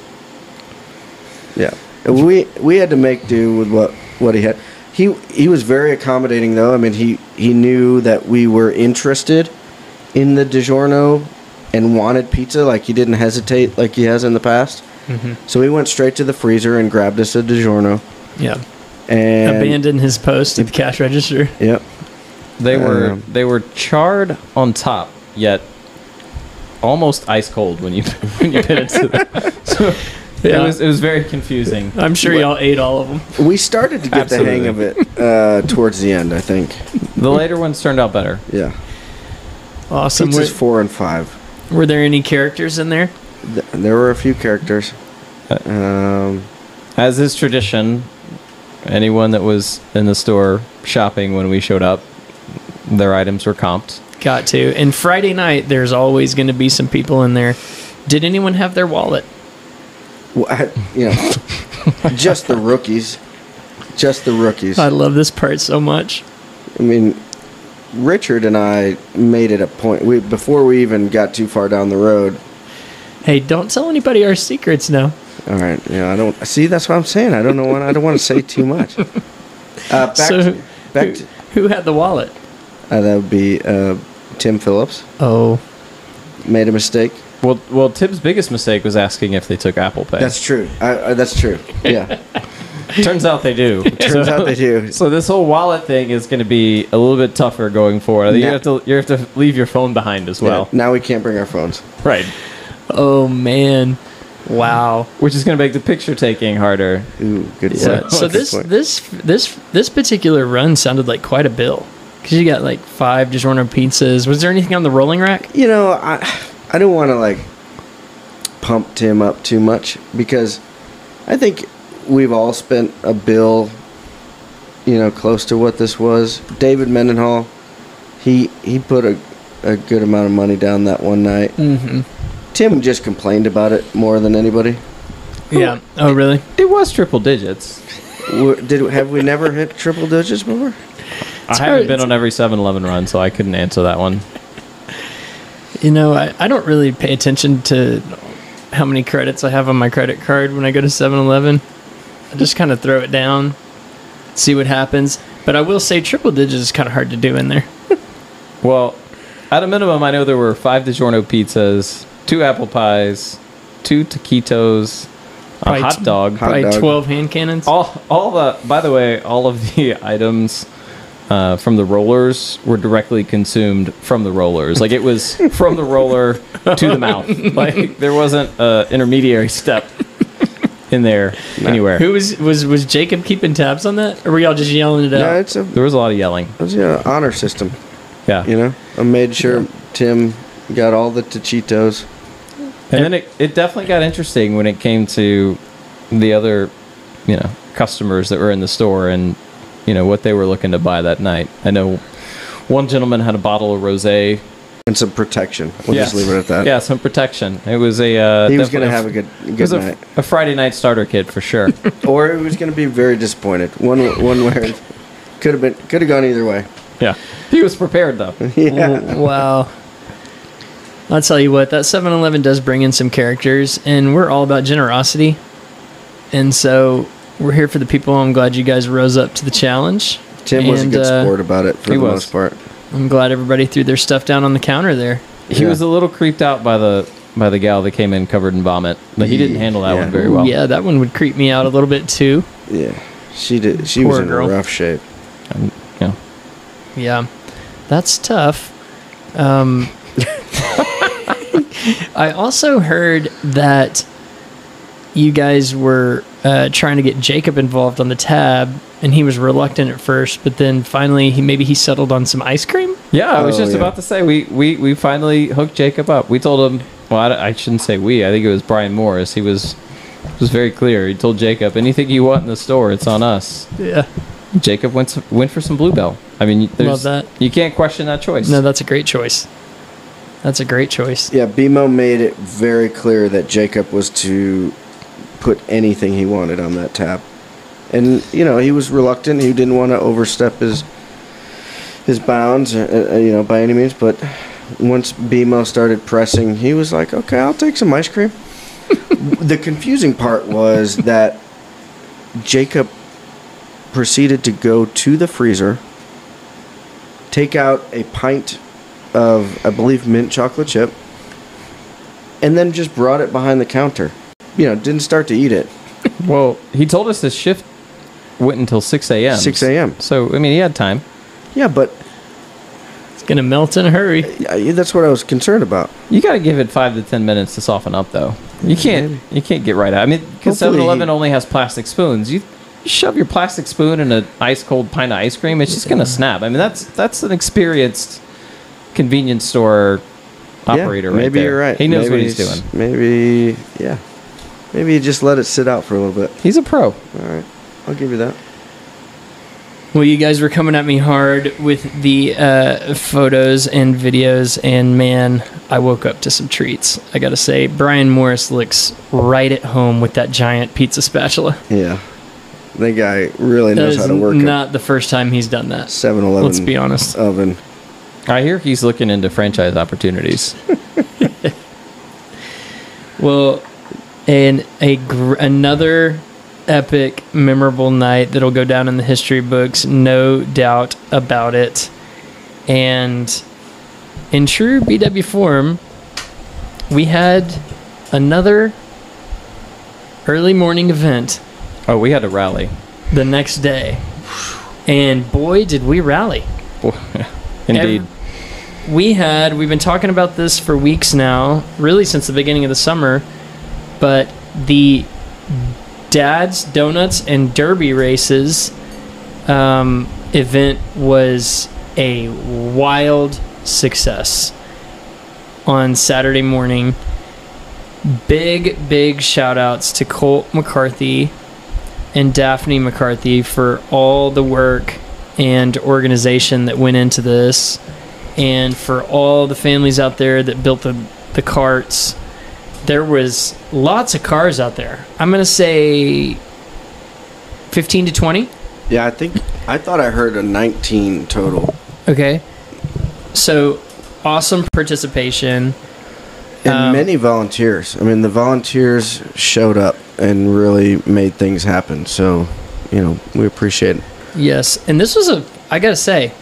yeah. We we had to make do with what what he had. He he was very accommodating though. I mean he he knew that we were interested in the DiGiorno and wanted pizza. Like he didn't hesitate like he has in the past. So he went straight to the freezer and grabbed us a DiGiorno. Yeah. And Abandoned his post at the cash register. Yep. They were Um, they were charred on top, yet almost ice cold when you when you bit into them. So Yeah. it was it was very confusing. I'm sure y'all ate all of them. We started to get the hang of it uh, towards the end, I think. The later ones turned out better. Yeah. Awesome. Pizzas Were, four and five. were there any characters in there? Th- there were a few characters. Uh, Um, As is tradition, anyone that was in the store shopping when we showed up, their items were comped. Got to. And Friday night, there's always going to be some people in there. Did anyone have their wallet? I- you know, just the rookies. Just the rookies. I love this part so much. I mean, Richard and I made it a point. We before we even got too far down the road. Hey, don't tell anybody our secrets now. All right. Yeah, I don't see. That's what I'm saying. I don't know what. I don't want to say too much. Uh, back So, to, back who, to, who had the wallet? Uh, that would be uh, Tim Phillips. Oh, Made a mistake. Well, well, Tibbs' biggest mistake was asking if they took Apple Pay. That's true. I, uh, that's true. Yeah. Turns out they do. Turns out they do. So this whole wallet thing is going to be a little bit tougher going forward. You Now- have to you have to leave your phone behind as well. Yeah, now we can't bring our phones. Right. oh man, wow. Which is going to make the picture taking harder. Ooh, good So, point. so Good this point. this this this particular run sounded like quite a bill because you got like five DiGiorno pizzas. Was there anything on the rolling rack? you know, I I don't want to like pump Tim up too much because I think we've all spent a bill, you know, close to what this was. David Mendenhall, he he put a a good amount of money down that one night. Mm-hmm. Tim just complained about it more than anybody. Yeah. Oh really? It was triple digits. Did have we never hit triple digits before? I haven't been on every 7-Eleven run, so I couldn't answer that one. You know, I, I don't really pay attention to how many credits I have on my credit card when I go to 7-Eleven. I just kind of throw it down, see what happens. But I will say triple digits is kind of hard to do in there. Well, at a minimum, I know there were five DiGiorno pizzas, two apple pies, two taquitos, a hot t- dog. Hot Probably dog. 12 hand cannons. All, all the. By the way, all of the items uh, from the rollers were directly consumed from the rollers. Like it was from the roller to the mouth. Like there wasn't an intermediary step in there anywhere. Who was, was was Jacob keeping tabs on that? Or were y'all just yelling it No, out? it's a There was a lot of yelling. it's an honor system. Yeah. You know, I made sure Tim got all the taquitos. And then it, it definitely got interesting when it came to the other, you know, customers that were in the store and, you know, what they were looking to buy that night. I know one gentleman had a bottle of rosé. and some protection. We'll just leave it at that. Yeah, some protection. It was a. Uh, he was going to have a good It good was a, night, a Friday night starter kit for sure. or he was going to be very disappointed. One one where could have been could have gone either way. yeah, he was prepared though. Yeah, Wow. I'll tell you what, that 7 Eleven does bring in some characters, and we're all about generosity. And so we're here for the people. I'm glad you guys rose up to the challenge. Tim was a good uh, sport about it for the was. most part. I'm glad everybody threw their stuff down on the counter there. He Yeah. was a little creeped out by the by the gal that came in covered in vomit, but he didn't handle that Yeah. one very well. Yeah, that one would creep me out a little bit too. Yeah, she did. She was in girl. rough shape. And, you know, Yeah. that's tough. Um, I also heard that you guys were uh, trying to get Jacob involved on the tab, and he was reluctant at first, but then finally he maybe he settled on some ice cream. Yeah, I was Oh, just yeah. about to say we, we we finally hooked Jacob up. We told him. Well, I, I shouldn't say we. I think it was Brian Morris. He was was very clear. He told Jacob, anything you want in the store, it's on us. Yeah, Jacob went to, went for some Bluebell. I mean, there's, that. You can't question that choice. no, that's a great choice. That's a great choice. Yeah, BMO made it very clear that Jacob was to put anything he wanted on that tab. And, you know, he was reluctant. He didn't want to overstep his his bounds, uh, uh, you know, by any means. But once BMO started pressing, he was like, okay, I'll take some ice cream. the confusing part was that Jacob proceeded to go to the freezer, take out a pint of, I believe, mint chocolate chip, and then just brought it behind the counter. You know, didn't start to eat it. Well, he told us his shift went until 6 a.m. 6 a.m.. So, I mean, he had time. Yeah, but It's gonna melt in a hurry. uh, that's what I was concerned about. You got to give it five to ten minutes to soften up, though. You can't. You can't get right out. I mean, because Hopefully 7-Eleven only has plastic spoons. You, you shove your plastic spoon in an ice cold pint of ice cream, it's just gonna snap. I mean, that's that's an experienced convenience store operator. yeah, right maybe there. you're right. He knows Maybe what he's he's- doing. Maybe, yeah. Maybe you just let it sit out for a little bit. He's a pro. All right, I'll give you that. Well, you guys were coming at me hard with the uh, photos and videos, and man, I woke up to some treats. I gotta say, Brian Morris looks right at home with that giant pizza spatula. Yeah, that guy really That knows is how to work it. not the first time he's done that. 7-Eleven. Let's be honest. Oven. I hear he's looking into franchise opportunities. Well, and a gr- another epic, memorable night that'll go down in the history books, no doubt about it. And in true BW form, we had another early morning event oh, we had a rally. the next day. And boy, did we rally. Indeed. Ev- we had we've been talking about this for weeks now, really since the beginning of the summer, but the Dad's Donuts and Derby races um, event was a wild success on Saturday morning. Big, big shout outs to Colt McCarthy and Daphne McCarthy for all the work and organization that went into this, and for all the families out there that built the, the carts. There was lots of cars out there. I'm gonna say 15 to 20. Yeah, I think I thought I heard a 19 total. Okay, so awesome participation. And Um, many volunteers. I mean, the volunteers showed up and really made things happen. So, you know, we appreciate it. Yes, and this was a I gotta say,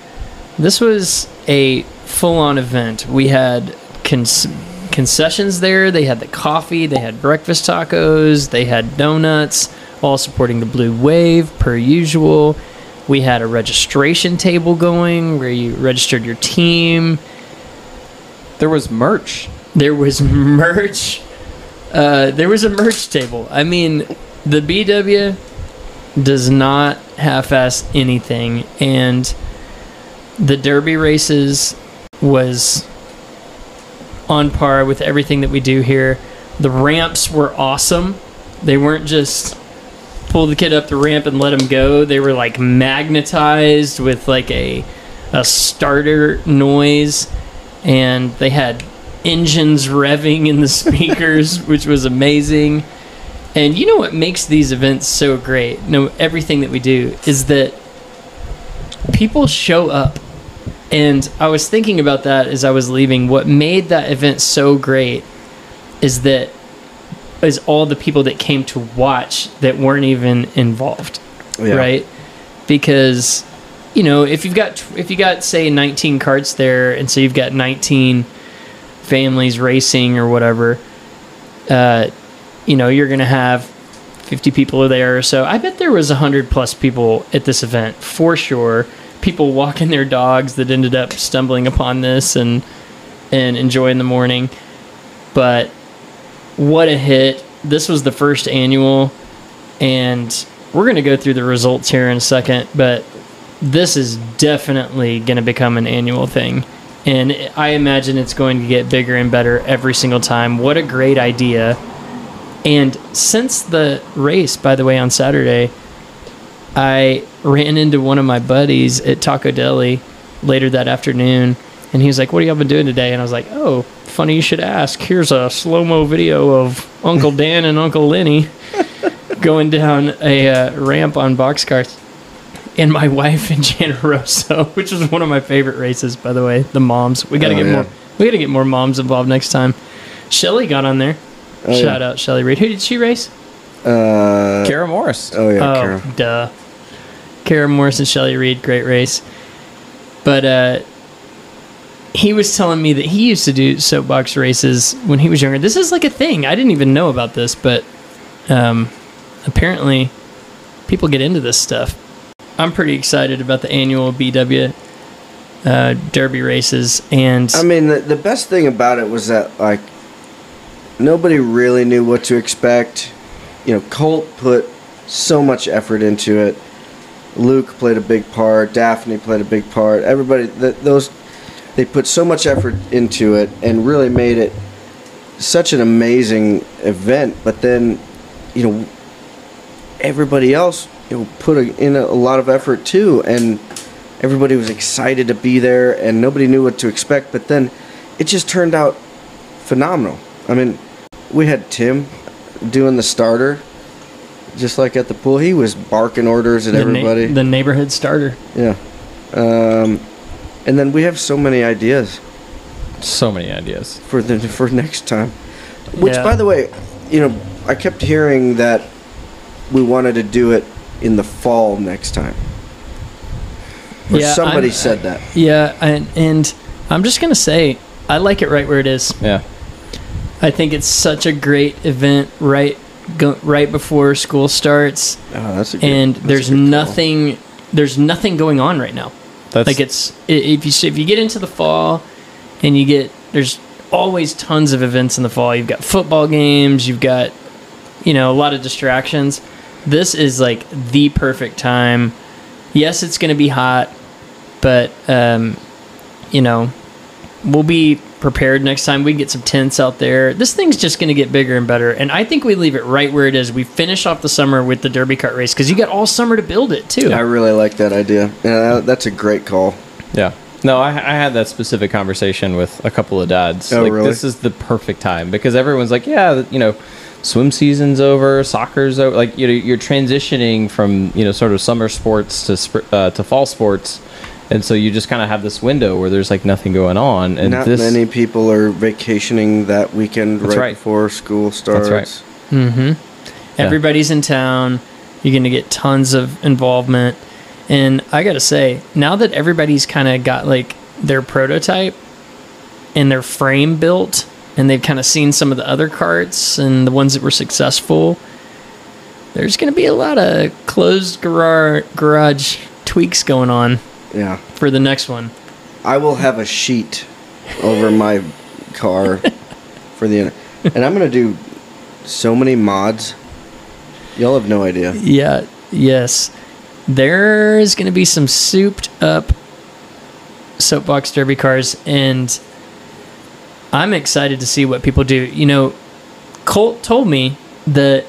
this was a full-on event. We had cons- concessions there. They had the coffee. They had breakfast tacos. They had donuts, all supporting the Blue Wave per usual. We had a registration table going where you registered your team. There was merch. There was merch. Uh, there was a merch table. I mean, the BW does not half-ass anything, and the Derby races was on par with everything that we do here. The ramps were awesome. They weren't just pull the kid up the ramp and let him go. They were like magnetized with like a a starter noise, and they had engines revving in the speakers, which was amazing. And you know what makes these events so great? No, everything that we do is that people show up. And I was thinking about that as I was leaving. What made that event so great is that is all the people that came to watch that weren't even involved Yeah. right? Because you know, if you've got if you got say 19 carts there, and so you've got 19 families racing or whatever, uh, you know, you're gonna have 50 people there or so. I bet there was 100 plus people at this event for sure. People walking their dogs that ended up stumbling upon this and and enjoying the morning. But what a hit! This was the first annual, and we're going to go through the results here in a second. But this is definitely going to become an annual thing. And I imagine it's going to get bigger and better every single time. What a great idea. And since the race, by the way, on Saturday, I ran into one of my buddies at Taco Deli later that afternoon. And he was like, What have y'all been doing today? And I was like, Oh, funny you should ask. Here's a slow mo video of Uncle Dan and Uncle Lenny going down a uh, ramp on box cars and my wife in Generoso, which was one of my favorite races, by the way. The moms. We got to Oh, get yeah. more. We got to get more moms involved next time. Shelly got on there. Oh, yeah. Shout out Shelly Reed. Who did she race? Uh, Kara Morris. oh yeah, oh, Kara. duh. Kara Morris and Shelly Reed, great race. But uh, he was telling me that he used to do soapbox races when he was younger. This is like a thing. I didn't even know about this, but um, apparently people get into this stuff. I'm pretty excited about the annual BW uh, Derby races, and I mean, the, the best thing about it was that like nobody really knew what to expect. You know, Colt put so much effort into it. Luke played a big part. Daphne played a big part. Everybody, th- those, they put so much effort into it and really made it such an amazing event. But then, you know, everybody else, you know, put a, in a, a lot of effort too, and everybody was excited to be there, and nobody knew what to expect. But then, it just turned out phenomenal. I mean, we had Tim doing the starter, just like at the pool. He was barking orders at the, na- everybody. the neighborhood starter. yeah. Um, and then we have so many ideas So many ideas. for the for next time. Which, Yeah. by the way, you know, I kept hearing that we wanted to do it in the fall next time. Or Yeah, somebody I'm- said that. Yeah, and and I'm just gonna say I like it right where it is. Yeah. I think it's such a great event right go, right before school starts, Oh, that's a good, and that's a there's good call. nothing there's nothing going on right now. That's like it's if you if you get into the fall, and you get there's always tons of events in the fall. You've got football games, you've got you know a lot of distractions. This is like the perfect time. Yes, it's going to be hot, but um, you know we'll be prepared next time. We get some tents out there. This thing's just going to get bigger and better, and I think we leave it right where it is. We finish off the summer with the Derby Cart race because you got all summer to build it too. I really like that idea. Yeah, that's a great call. Yeah. No, I, I had that specific conversation with a couple of dads. Oh, like, really? This is the perfect time because everyone's like, yeah, you know, swim season's over, soccer's over. Like, you know, you're transitioning from, you know, sort of summer sports to uh, to fall sports. And so you just kind of have this window where there's like nothing going on. And Not this, many people are vacationing that weekend That's right, right. before school starts. That's right. Mm-hmm. Everybody's in town. You're going to get tons of involvement. And I got to say, now that everybody's kind of got like their prototype and their frame built, and they've kind of seen some of the other carts and the ones that were successful, there's going to be a lot of closed garage, garage tweaks going on Yeah. for the next one. I will have a sheet over my car for the and I'm gonna do so many mods. Y'all have no idea. Yeah, yes. There's going to be some souped up soapbox derby cars, and I'm excited to see what people do. You know, Colt told me that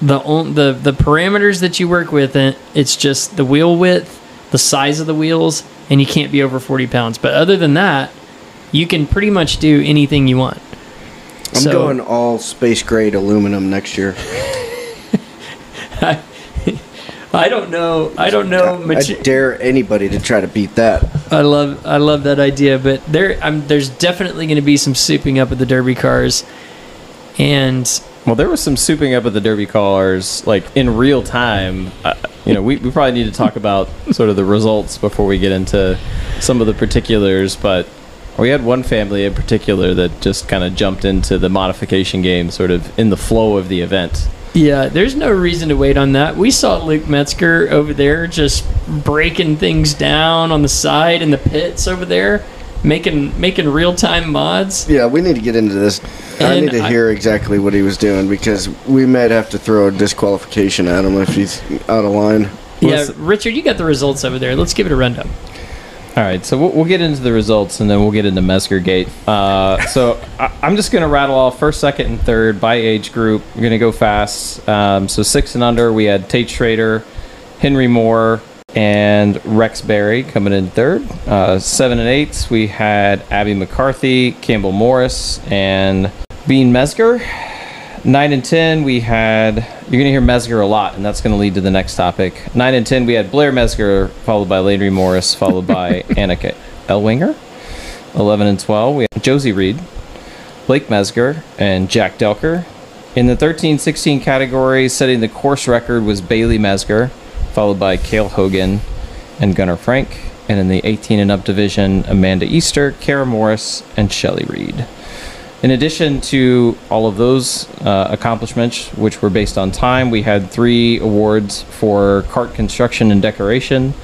the the the parameters that you work with, it's just the wheel width, the size of the wheels, and you can't be over 40 pounds. But other than that, you can pretty much do anything you want. I'm So- going all space grade aluminum next year. I I don't know. I don't know. I mate- dare anybody to try to beat that. I love I love that idea, but there I'm, there's definitely going to be some souping up of the derby cars, and Well, there was some souping up of the Derby cars, like in real time. Uh, you know, we, we probably need to talk about sort of the results before we get into some of the particulars. But we had one family in particular that just kind of jumped into the modification game, sort of in the flow of the event. Yeah, there's no reason to wait on that. We saw Luke Metzger over there just breaking things down on the side in the pits over there, making making real time mods. Yeah, we need to get into this. I need to I- hear exactly what he was doing because we might have to throw a disqualification at him if he's out of line. Yeah, Let's- Richard, you got the results over there. Let's give it a rundown. All right, so we'll, we'll get into the results and then we'll get into Metzger Gate. Uh, so I, I'm just going to rattle off first, second, and third by age group. We're going to go fast. Um, so six and under, we had Tate Schrader, Henry Moore, and Rex Berry coming in third. Uh, seven and eights, we had Abby McCarthy, Campbell Morris, and Bean Metzger. Nine and ten, we had. You're gonna hear Metzger a lot, and that's gonna lead to the next topic. Nine and ten, we had Blair Metzger, followed by Landry Morris, followed by Annika Elwinger. Eleven and twelve, we had Josie Reed, Blake Metzger, and Jack Delker. In the 13-16 category, setting the course record was Bailey Metzger, followed by Cale Hogan and Gunnar Frank. And in the 18 and up division, Amanda Easter, Kara Morris, and Shelley Reed. In addition to all of those uh, accomplishments, which were based on time, we had three awards for cart construction and decoration.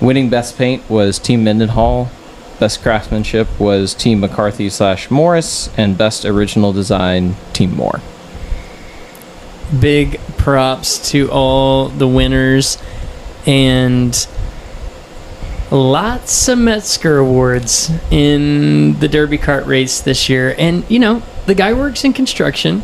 Winning best paint was Team Mendenhall. Best craftsmanship was Team McCarthy slash Morris, and best original design Team Moore. Big props to all the winners and lots of Metzger awards in the Derby Kart race this year. And, you know, the guy works in construction,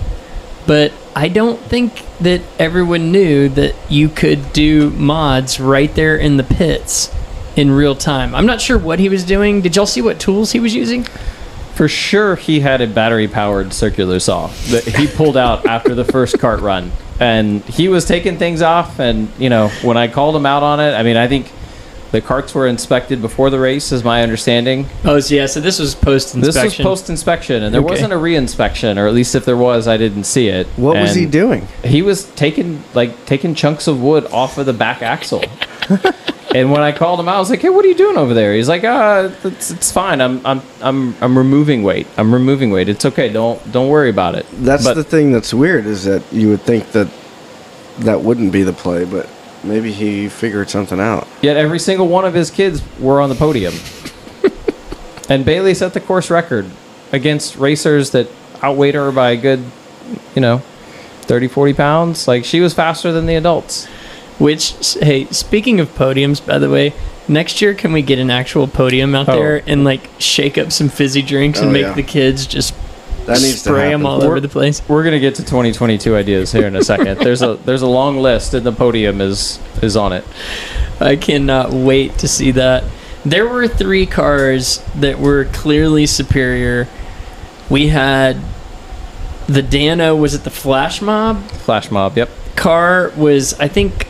but I don't think that everyone knew that you could do mods right there in the pits in real time. I'm not sure what he was doing. Did y'all see what tools he was using? For sure, he had a battery powered circular saw that he pulled out after the first cart run. And he was taking things off. And, you know, when I called him out on it, I mean, I think the carts were inspected before the race, is my understanding. Oh, so yeah, so this was post inspection. This was post inspection, and there Okay. wasn't a re inspection, or at least if there was, I didn't see it. What was he doing? He was taking like taking chunks of wood off of the back axle. and when I called him out, I was like, "Hey, what are you doing over there?" He's like, "Uh, it's, it's fine. I'm I'm I'm I'm removing weight. I'm removing weight. It's okay. Don't don't worry about it." That's But- the thing that's weird is that you would think that that wouldn't be the play, but maybe he figured something out. Yet every single one of his kids were on the podium. and Bailey set the course record against racers that outweighed her by a good, you know, 30, 40 pounds. Like, she was faster than the adults. Which, hey, speaking of podiums, by the way, next year can we get an actual podium out Oh. there and like shake up some fizzy drinks and Oh, make yeah. the kids just That needs to spray them all We're- over the place? We're gonna get to 2022 ideas here in a second. there's a there's a long list, and the podium is is on it. I cannot wait to see that. There were three cars that were clearly superior. We had the Dano, was it the Flash Mob? Flash mob. Yep. car was I think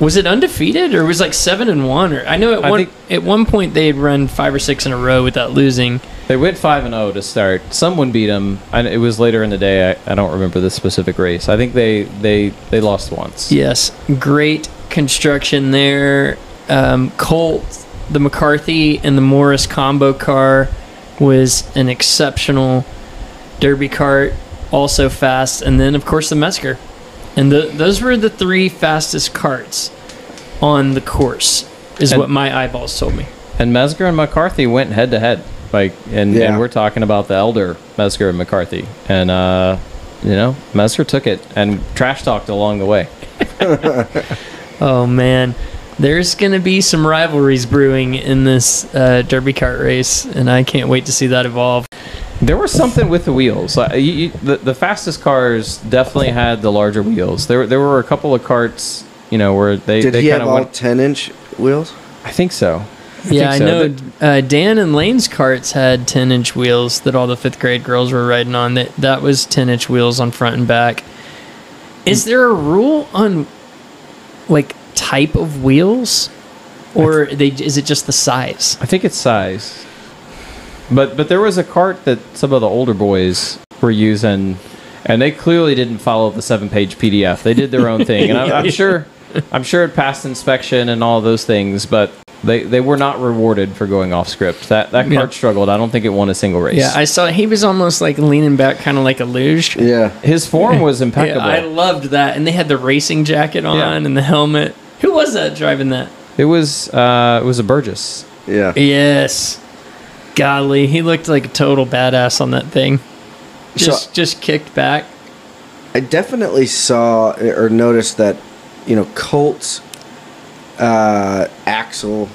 was it undefeated or was like seven and one or I know at I one think- at one point they had run five or six in a row without losing. They went five and zero to start. Someone beat them. And it was later in the day. I, I don't remember the specific race. I think they they they lost once. Yes, great construction there. Um, Colt, the McCarthy and the Morris combo car was an exceptional derby cart, also fast, and then of course the Metzger, and the, those were the three fastest carts on the course, is And- what my eyeballs told me. And Metzger and McCarthy went head to head. Like, and, Yeah. and we're talking about the elder Metzger and McCarthy. And, uh, you know, Metzger took it and trash talked along the way. Oh man, there's gonna be some rivalries brewing in this uh, Derby cart race, and I can't wait to see that evolve. There was something with the wheels. Like, you, you, the, the fastest cars definitely had the larger wheels. There, there were a couple of carts, you know, where they, Did they he have all went. 10 inch wheels? I think so. yeah, I think so. know. The- Uh, Dan and Lane's carts had 10-inch wheels that all the fifth grade girls were riding on. That that was 10-inch wheels on front and back. Is there a rule on like type of wheels, or they is it just the size? I think it's size. But but there was a cart that some of the older boys were using, and they clearly didn't follow the seven-page PDF. They did their own thing, and I'm, I'm sure I'm sure it passed inspection and all those things. But they they were not rewarded for going off script. That that Yeah. cart struggled. I don't think it won a single race. Yeah, I saw he was almost like leaning back, kind of like a luge. Yeah. his form was impeccable. Yeah, I loved that, and they had the racing jacket on Yeah. and the helmet. Who was that driving that? it was uh, it was a Burgess. Yeah. Yes, golly, he looked like a total badass on that thing. Just So- just kicked back. I definitely saw or noticed that, you know, Colt's uh, axle,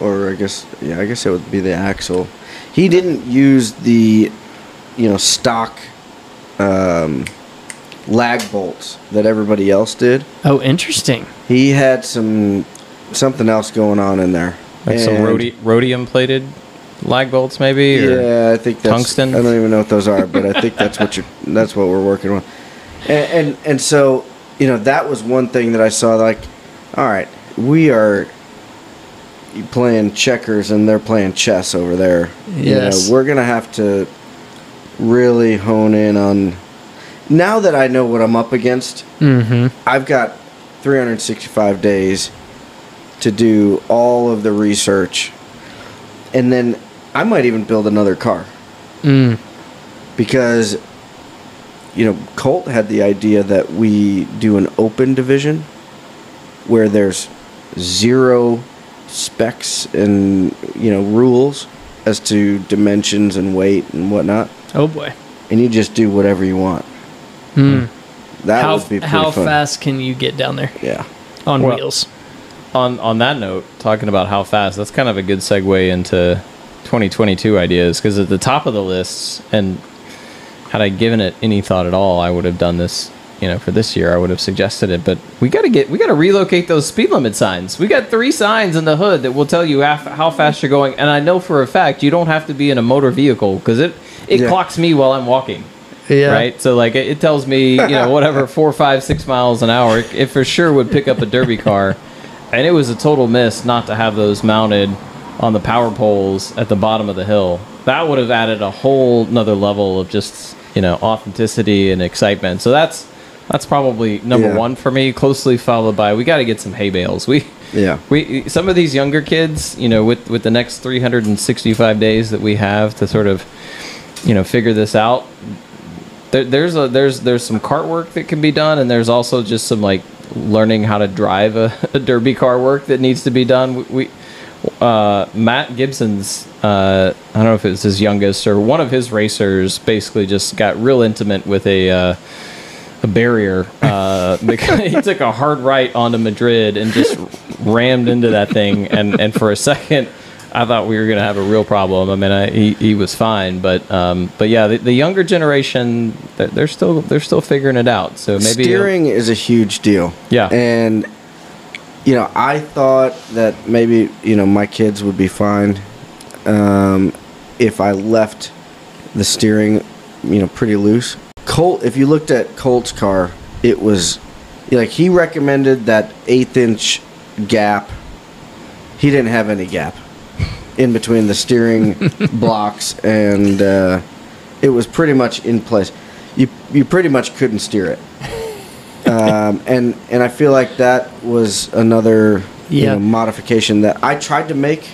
or I guess, yeah, I guess it would be the axle. He didn't use the, you know, stock um, lag bolts that everybody else did. Oh, interesting. He had some something else going on in there. Like some And- rhodi- rhodium plated lag bolts, maybe. Or, Yeah, I think that's tungsten? I don't even know what those are, but I think that's what you're. That's what we're working on. And, and and so you know that was one thing that I saw. Like, all right, we are playing checkers and they're playing chess over there. You Yes. know, we're gonna have to really hone in on. Now that I know what I'm up against, Mm-hmm. I've got 365 days to do all of the research, and then I might even build another car Mm. because you know Colt had the idea that we do an open division where there's zero specs and you know rules as to dimensions and weight and whatnot, Oh boy. and you just do whatever you want. Mm. That How would be pretty how fun. fast can you get down there Yeah. on Well- wheels? on on that note, talking about how fast, that's kind of a good segue into 2022 ideas because at the top of the lists, and had I given it any thought at all, I would have done this. You know, for this year, I would have suggested it. But we got to get, we got to relocate those speed limit signs. We got three signs in the hood that will tell you how, how fast you're going, and I know for a fact you don't have to be in a motor vehicle because it it Yeah. clocks me while I'm walking. Yeah. Right. So like it, it tells me, you know, whatever four, five, six miles an hour. It, it for sure would pick up a derby car, and it was a total miss not to have those mounted on the power poles at the bottom of the hill. That would have added a whole nother level of just you know authenticity and excitement. So that's that's probably number Yeah. one for me. Closely followed by we got to get some hay bales. We Yeah. we some of these younger kids, you know, with with the next 365 days that we have to sort of, you know, figure this out. There, there's a there's there's some cart work that can be done, and there's also just some like learning how to drive a, a derby car work that needs to be done. We, we uh, Matt Gibson's uh, I don't know if it was his youngest or one of his racers basically just got real intimate with a. Uh, a barrier uh, he took a hard right onto Madrid and just rammed into that thing. And, and for a second, I thought we were going to have a real problem. I mean, I, he, he was fine, but um, but yeah, the, the younger generation they're, they're still they're still figuring it out. So maybe steering is a huge deal. Yeah. And you know, I thought that maybe you know my kids would be fine um, if I left the steering, you know, pretty loose. Colt, if you looked at Colt's car, it was like he recommended that eighth inch gap. He didn't have any gap in between the steering blocks, and uh, it was pretty much in place. You you pretty much couldn't steer it um, and and I feel like that was another you know, modification that I tried to make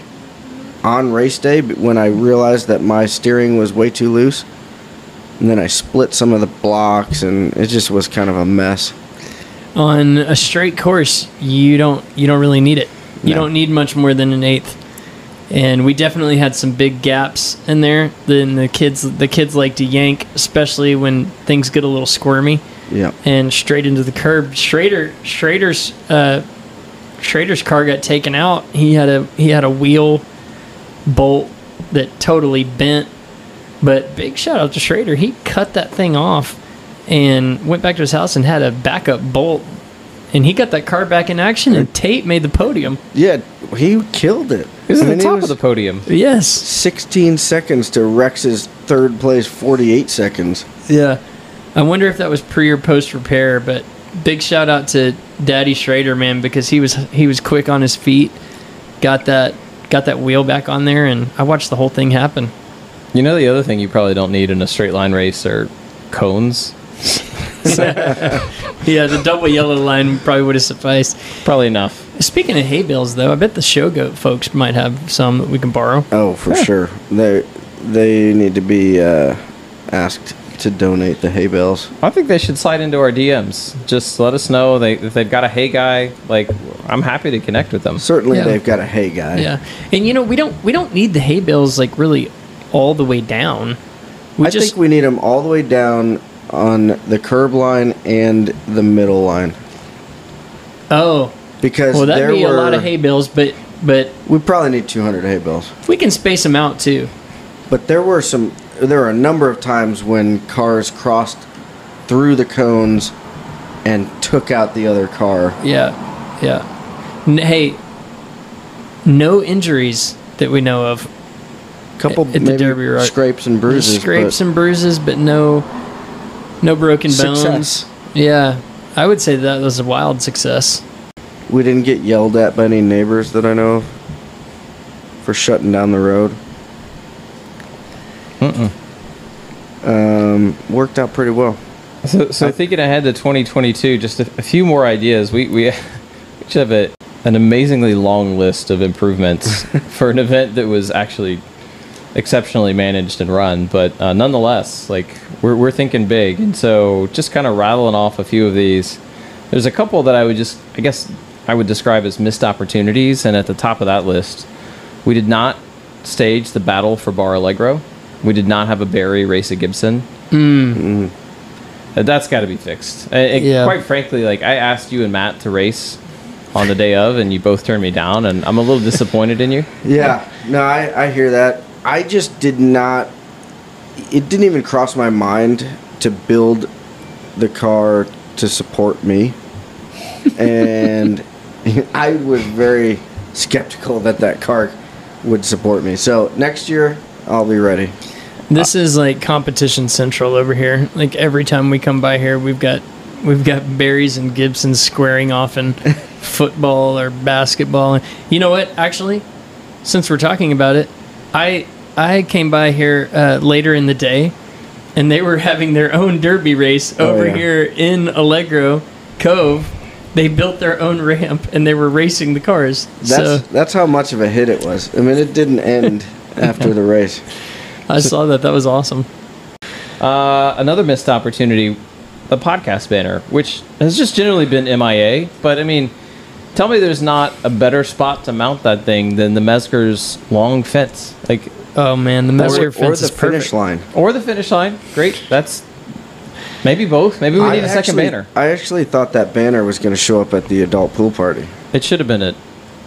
on race day, but when I realized that my steering was way too loose, and then I split some of the blocks, and it just was kind of a mess. On a straight course, you don't you don't really need it. You No. don't need much more than an eighth. And we definitely had some big gaps in there. Then the kids the kids like to yank, especially when things get a little squirmy. Yeah, and straight into the curb. Schrader Schrader's uh, Schrader's car got taken out. He had a he had a wheel bolt that totally bent. But big shout out to Schrader. He cut that thing off and went back to his house and had a backup bolt. And he got that car back in action, and Tate made the podium. yeah, he killed it. He was I at mean, the top was of the podium. Yes. 16 seconds to Rex's third place, 48 seconds. Yeah. I wonder if that was pre or post repair, but big shout out to Daddy Schrader, man, because he was he was quick on his feet, got that got that wheel back on there, and I watched the whole thing happen. You know, the other thing you probably don't need in a straight line race are cones. Yeah, the double yellow line probably would have sufficed. Probably enough. Speaking of hay bales, though, I bet the show goat folks might have some that we can borrow. Oh, for sure. They they need to be uh, asked to donate the hay bales. I think they should slide into our DMs. Just let us know they, if they've got a hay guy. Like, I'm happy to connect with them. Certainly, Yeah. they've got a hay guy. Yeah, and you know we don't we don't need the hay bales like really all the way down. We I just think we need them all the way down on the curb line and the middle line oh because well that'd there be were a lot of hay bales, but but we probably need 200 hay bales. we can space them out too. But there were some. There were a number of times when cars crossed through the cones and took out the other car. Yeah, yeah. N- hey, no injuries that we know of. A couple At the maybe Derby, scrapes and bruises. scrapes but and bruises, but no, no broken bones. success. Yeah, I would say that was a wild success. We didn't get yelled at by any neighbors that I know of for shutting down the road. Um, worked out pretty well. So, so thinking ahead to 2022, just a, a few more ideas. We we, we should have a, an amazingly long list of improvements for an event that was actually exceptionally managed and run. But uh, nonetheless, like we're we're thinking big, and so just kind of rattling off a few of these. There's a couple that I would just, I guess, I would describe as missed opportunities, and at the top of that list, we did not stage the battle for Bar Allegro. We did not have a Barry race a Gibson. Hmm. Mm-hmm. Uh, That's got to be fixed. Uh, and- and Yeah. Quite frankly, like I asked you and Matt to race on the day of, and you both turned me down, and I'm a little disappointed in you. Yeah, no, I, I hear that. I just did not. It didn't even cross my mind to build the car to support me, and I was very skeptical that that car would support me. So next year I'll be ready. This is like competition central over here. Like every time we come by here, we've got we've got Barrys and Gibsons squaring off in football or basketball. You know what? Actually, since we're talking about it, I I came by here uh, later in the day, and they were having their own derby race Oh, over yeah. here in Allegro Cove. They built their own ramp and they were racing the cars. That's so that's how much of a hit it was. I mean, it didn't end after the race. I saw that. That was awesome. Uh, another missed opportunity, the podcast banner, which has just generally been MIA. But I mean, tell me there's not a better spot to mount that thing than the Metzger's long fence, like Oh man, the Or, Metzger or fence the is finish perfect. line. or the finish line. Great, that's maybe both. Maybe we I need a second banner. I actually thought that banner was going to show up at the adult pool party. It should have been at.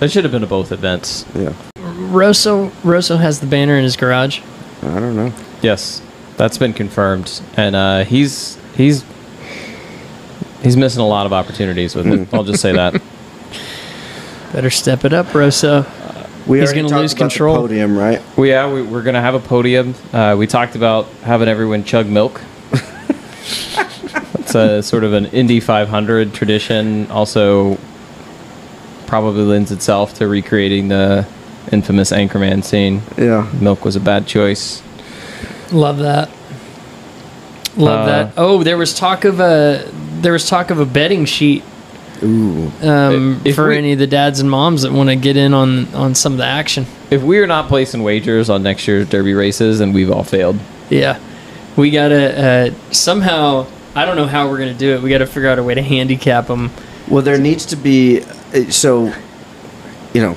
It should have been at both events. Yeah, Rosso Rosso has the banner in his garage. I don't know. Yes, that's been confirmed, and uh, he's he's he's missing a lot of opportunities with it. I'll just say that. Better step it up, Rosso. We He's gonna lose about the control. podium, right? Well, yeah, we, we're gonna have a podium. Uh, we talked about having everyone chug milk. it's a sort of an Indy 500 tradition. Also, probably lends itself to recreating the infamous Anchorman scene. Yeah. Milk was a bad choice. Love that. Love Uh, that. Oh, there was talk of a there was talk of a betting sheet Ooh. um, If for we- any of the dads and moms that want to get in on on some of the action. If we are not placing wagers on next year's Derby races, then we've all failed. Yeah, we gotta uh, somehow. I don't know how we're gonna do it. We got to figure out a way to handicap them. Well, there needs to be uh, so, you know,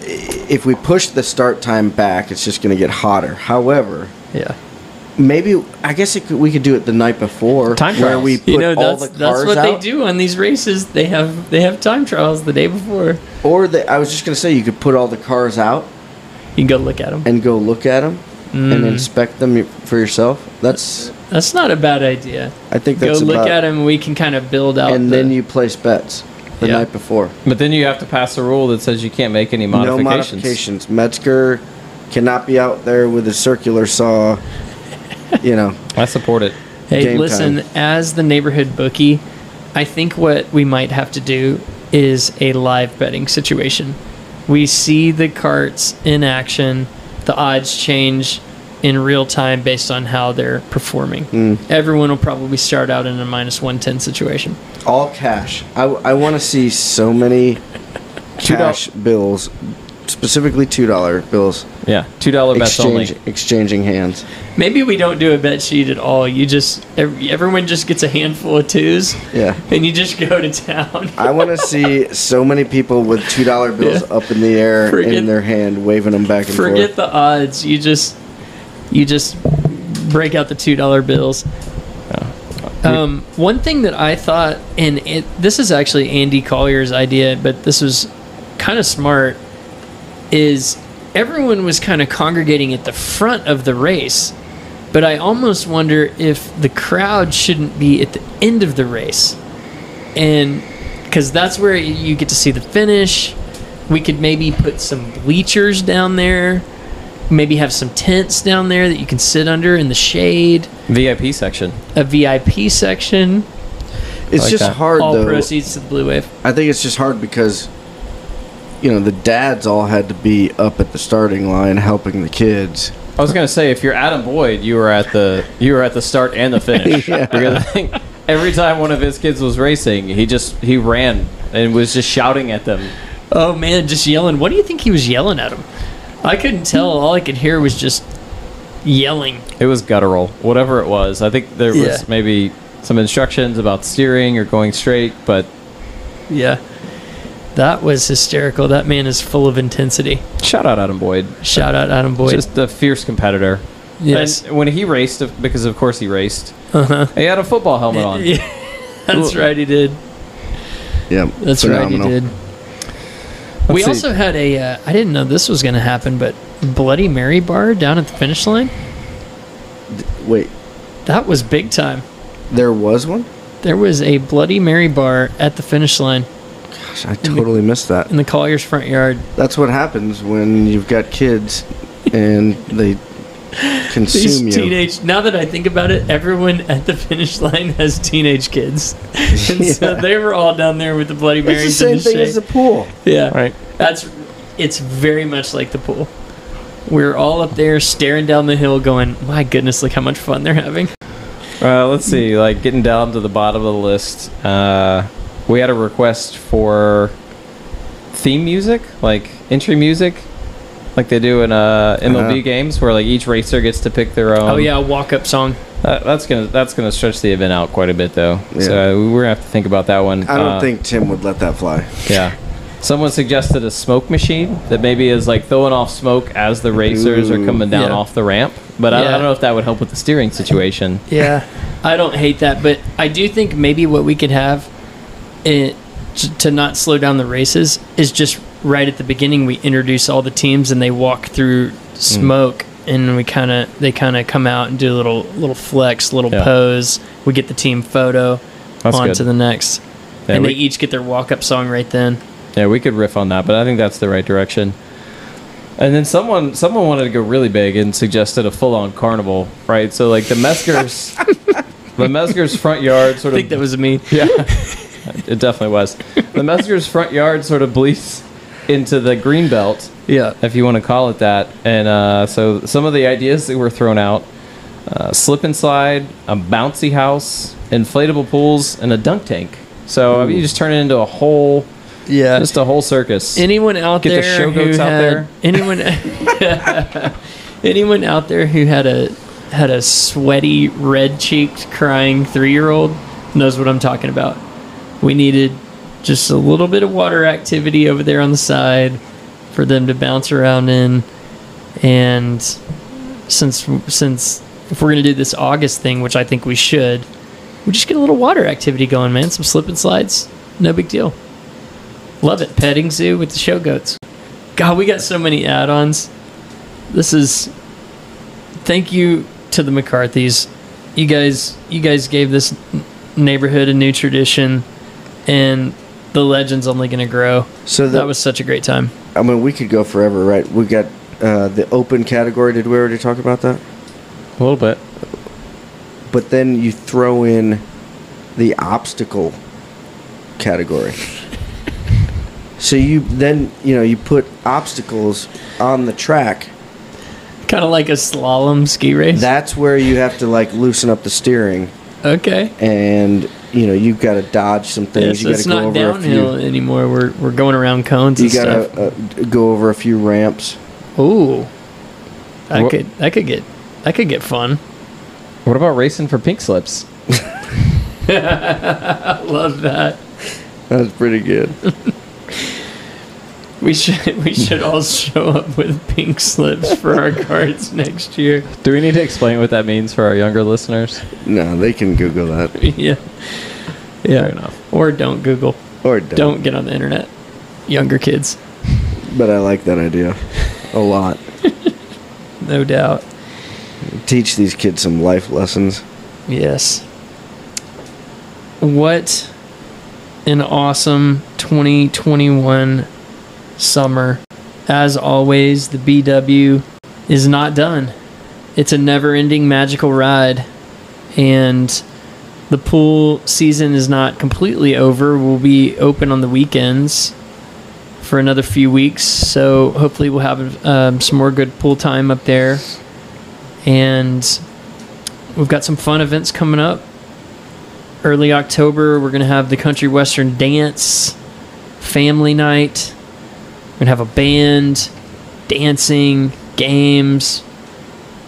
if we push the start time back, it's just going to get hotter. However, Yeah, maybe I guess it could, we could do it the night before, Time where we put you know all that's the that's what out. they do on these races. They have they have time trials the day before. Or the, I was just going to say you could put all the cars out You can go look at them. and go look at them Mm. and inspect them for yourself. That's That's not a bad idea. I think Go that's look about, at them. We can kind of build out. and the- then you place bets the Yeah. night before. But then you have to pass a rule that says you can't make any modifications. No modifications. Metzger cannot be out there with a circular saw. You know, I support it. Hey, Game listen, time. as the neighborhood bookie, I think what we might have to do is a live betting situation. We see the carts in action, the odds change in real time based on how they're performing. Mm. Everyone will probably start out in a minus 110 situation. All cash. I, I want to see so many Two doll- cash bills, specifically two dollar bills, Yeah, two dollar bets only. exchanging hands. Maybe we don't do a bet sheet at all. You just ev- everyone just gets a handful of twos, Yeah. and you just go to town. I want to see so many people with two dollar bills Yeah. up in the air Forget- in their hand, waving them back and Forget forth. Forget the odds. You just you just break out the two dollar bills. Um, one thing that I thought, and it, this is actually Andy Collier's idea, but this was kind of smart, is everyone was kind of congregating at the front of the race, but I almost wonder if the crowd shouldn't be at the end of the race, and because that's where you get to see the finish. We could maybe put some bleachers down there. Maybe have some tents down there that you can sit under in the shade. VIP section. A VIP section. It's like just that. hard all though. proceeds to the Blue Wave. I think it's just hard because you know the dads all had to be up at the starting line helping the kids. I was gonna say if you're Adam Boyd, you were at the you were at the start and the finish Yeah. because I think every time one of his kids was racing, he just he ran and was just shouting at them. Oh man, just yelling. What do you think he was yelling at him? I couldn't tell. All I could hear was just yelling. It was guttural, whatever it was. I think there was Yeah. maybe some instructions about steering or going straight, but Yeah. That was hysterical. That man is full of intensity. shout out Adam Boyd. Shout out Adam Boyd. Just a fierce competitor. yes. And when he raced, because of course he raced, Uh-huh. he had a football helmet on. Yeah, That's right, he did. Yeah, That's phenomenal. right, he did. We see. also had a. Uh, I didn't know this was going to happen, but Bloody Mary bar down at the finish line. Wait, That was big time. there was one. There was a Bloody Mary bar at the finish line Gosh, I totally missed that. in the Collier's front yard. That's what happens when you've got kids and they consume These you. teenage. Now that I think about it, everyone at the finish line has teenage kids, and so they were all down there with the Bloody it's the same the thing shade. as the pool. yeah, Right. That's. It's very much like the pool. We're all up there staring down the hill, going, "My goodness, look how much fun they're having." Uh, let's see, like getting down to the bottom of the list, uh, we had a request for theme music, like entry music, like they do in uh, MLB Uh-huh. games, where like each racer gets to pick their own. oh yeah, a walk-up song. Uh, that's gonna that's gonna stretch the event out quite a bit though. Yeah. So we're gonna have to think about that one. I don't Uh, think Tim would let that fly. Yeah. Someone suggested a smoke machine that maybe is like throwing off smoke as the racers are coming down Yeah. off the ramp. But I, I don't know if that would help with the steering situation. Yeah, I don't hate that, but I do think maybe what we could have it, to not slow down the races is just right at the beginning we introduce all the teams and they walk through smoke and we kind of they kind of come out and do a little little flex, little Yeah. pose. We get the team photo That's on good. to the next, Yeah, and we- they each get their walk up song right then. Yeah, we could riff on that, but I think that's the right direction. And then someone someone wanted to go really big and suggested a full on carnival, right? So like the Metzgers, the Metzgers front yard sort I sort think of that was me. yeah, it definitely was. The Metzgers front yard sort of bleeds into the green belt, Yeah, if you want to call it that. And uh, so some of the ideas that were thrown out: uh, slip and slide, a bouncy house, inflatable pools, and a dunk tank. So I mean, you just turn it into a whole, yeah. just a whole circus. anyone out Get the there show who goats out had there. anyone anyone out there who had a had a sweaty red cheeked crying three year old knows what I'm talking about. We needed just a little bit of water activity over there on the side for them to bounce around in and since since if we're gonna do this August thing, which I think we should, we just get a little water activity going, man. Some slip and slides, no big deal. Love it. Petting zoo with the show goats. God, we got so many add-ons. This is thank you to the McCarthys. You guys you guys gave this neighborhood a new tradition and the legend's only going to grow. So the, That was such a great time. I mean, we could go forever, right? We got uh, the open category. Did we already talk about that? a little bit. But then you throw in the obstacle category. so you then you know you put obstacles on the track kind of like a slalom ski race. That's where you have to like loosen up the steering, okay. and you know you've got to dodge some Yeah, things. so you got it's to go not over downhill a few. anymore. We're we're going around cones You and got to uh, go over a few ramps. Ooh, that What- could that could get that could get fun. What about racing for pink slips? I love that. That's pretty good. We should we should all show up with pink slips for our cards next year. Do we need to explain what that means for our younger listeners? no, they can Google that yeah, yeah. Fair enough. Or don't Google. or don't. Don't get on the internet. Younger kids, But I like that idea a lot. no doubt. Teach these kids some life lessons. Yes. What an awesome 2021 summer. As always, the BW is not done. It's a never ending magical ride. And the pool season is not completely over. We'll be open on the weekends for another few weeks. So hopefully, we'll have um, some more good pool time up there. And We've got some fun events coming up. Early October, we're going to have the Country Western Dance Family Night. We're going to have a band, dancing, games.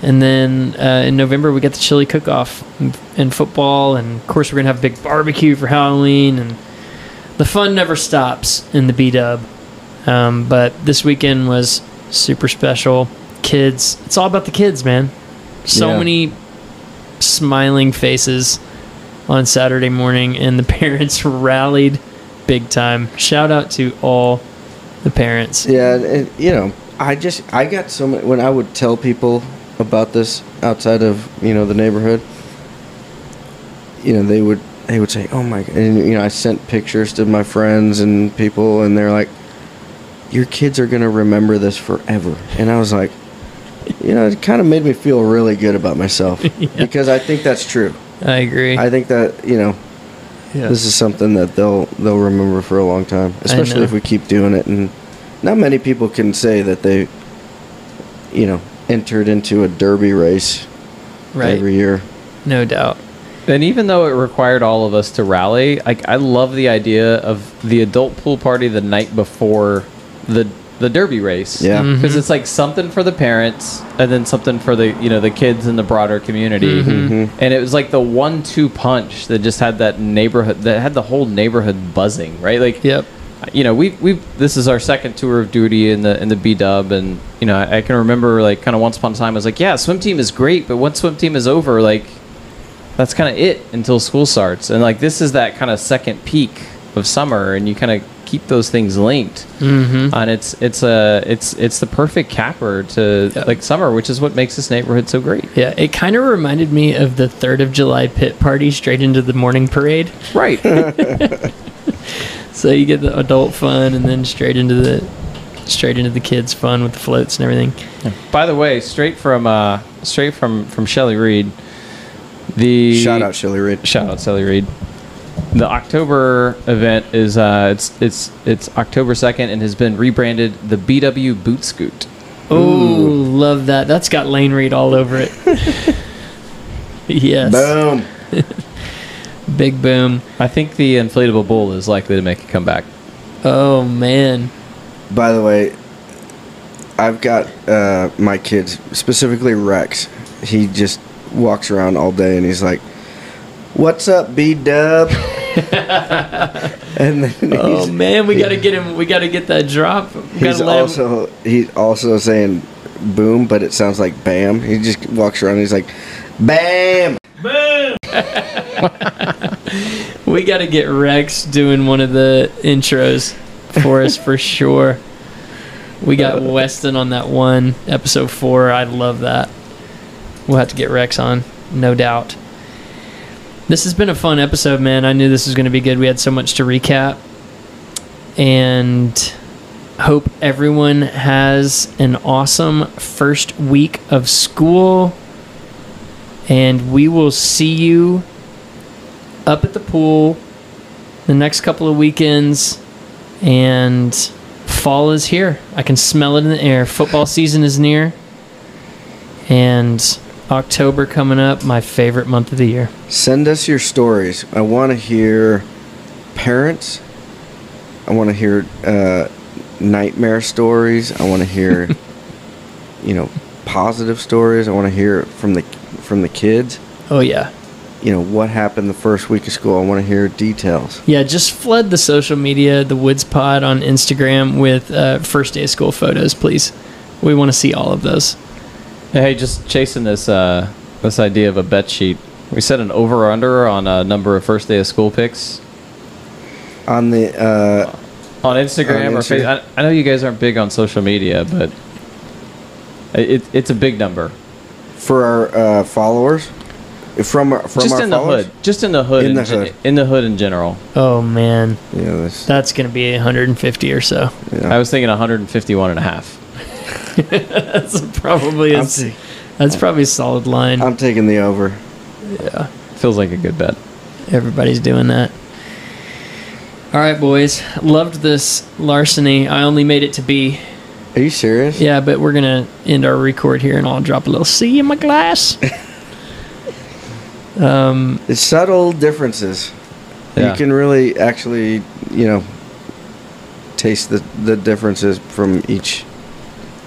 And then uh, in November, we get the chili cook off and, and football. And of course, we're going to have a big barbecue for Halloween. And the fun never stops in the B Dub. Um, but this weekend was super special. Kids, it's all about the kids, man. So Yeah. many smiling faces on Saturday morning, and the parents rallied big time. Shout out to all the parents. Yeah, and, you know, I just I got so many when I would tell people about this outside of you know the neighborhood. You know, they would they would say, "Oh my!" God. And you know, I sent pictures to my friends and people, and they're like, "Your kids are gonna remember this forever." And I was like, you know, it kind of made me feel really good about myself because I think that's true. I agree. I think that you know yeah. this is something that they'll they'll remember for a long time, especially if we keep doing it. And not many people can say that they, you know, entered into a derby race right. every year. no doubt. And even though it required all of us to rally, like I love the idea of the adult pool party the night before the the derby race. Yeah. Mhm. because it's like something for the parents and then something for the you know the kids in the broader community. Mhm. And it was like the one-two punch that just had that neighborhood that had the whole neighborhood buzzing, right? Like Yep. you know, we we this is our second tour of duty in the in the B Dub, and you know, I, I can remember like kind of once upon a time, I was like, yeah, swim team is great, but once swim team is over, like that's kind of it until school starts, and like this is that kind of second peak of summer, and you kind of keep those things linked, Mm-hmm. and it's it's a it's it's the perfect capper to Yeah. like summer, which is what makes this neighborhood so great. Yeah, it kind of reminded me of the 3rd of July pit party straight into the morning parade. Right. So you get the adult fun and then straight into the straight into the kids fun with the floats and everything. By the way, straight from uh straight from from Shelly Reed, the Shout out Shelly Reed. Shout out Sally Reed. The October event is uh, it's it's it's October second and has been rebranded the BW Boot Scoot. Oh, love that. That's got Lane Reed all over it. yes. Boom. Big boom. I think the inflatable bull is likely to make a comeback. Oh man. By the way, I've got uh, my kids, specifically Rex. He just walks around all day and he's like, "What's up, B Dub?" and then Oh man, we gotta get him. We gotta get that drop. We he's him- also he's also saying "boom," but it sounds like "bam." He just walks around and he's like, "Bam." Boom! We got to get Rex doing one of the intros for us for sure. We got uh, Weston on that one, episode four. I love that. We'll have to get Rex on, no doubt. This has been a fun episode, man. I knew this was going to be good. We had so much to recap. And hope everyone has an awesome first week of school. And we will see you up at the pool the next couple of weekends and fall is here i can smell it in the air football season is near And October coming up, my favorite month of the year. Send us your stories. I want to hear parents. I want to hear uh, nightmare stories. I want to hear, you know, positive stories. I want to hear from the from the kids. Oh yeah. You know what happened the first week of school. I want to hear details. Yeah, just flood the social media, the Woods Pod on Instagram with uh, first day of school photos, please. We want to see all of those. Hey, just chasing this uh, this idea of a bet sheet. We set an over or under on a number of first day of school picks On the uh, on Instagram On or Facebook. I, I know you guys aren't big on social media, but it, it's a big number. for our uh, followers, from from just our in followers. the hood, just in the hood, In in, the gen- hood. in the hood in general. Oh man, Yeah, this, that's going to be 150 or so. yeah. I was thinking 151 and a half. That's probably a, I'm, ta- that's probably a solid line. I'm taking the over. yeah, Feels like a good bet. everybody's doing that. All right, boys. Loved this larceny. I only made it to B. Are you serious? Yeah, but we're gonna end our record here, and I'll drop a little C in my glass. um, It's subtle differences. Yeah. You can really actually, you know, taste the, the differences from each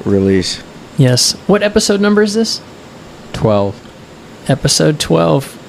release. yes. What episode number is this? 12. Episode 12.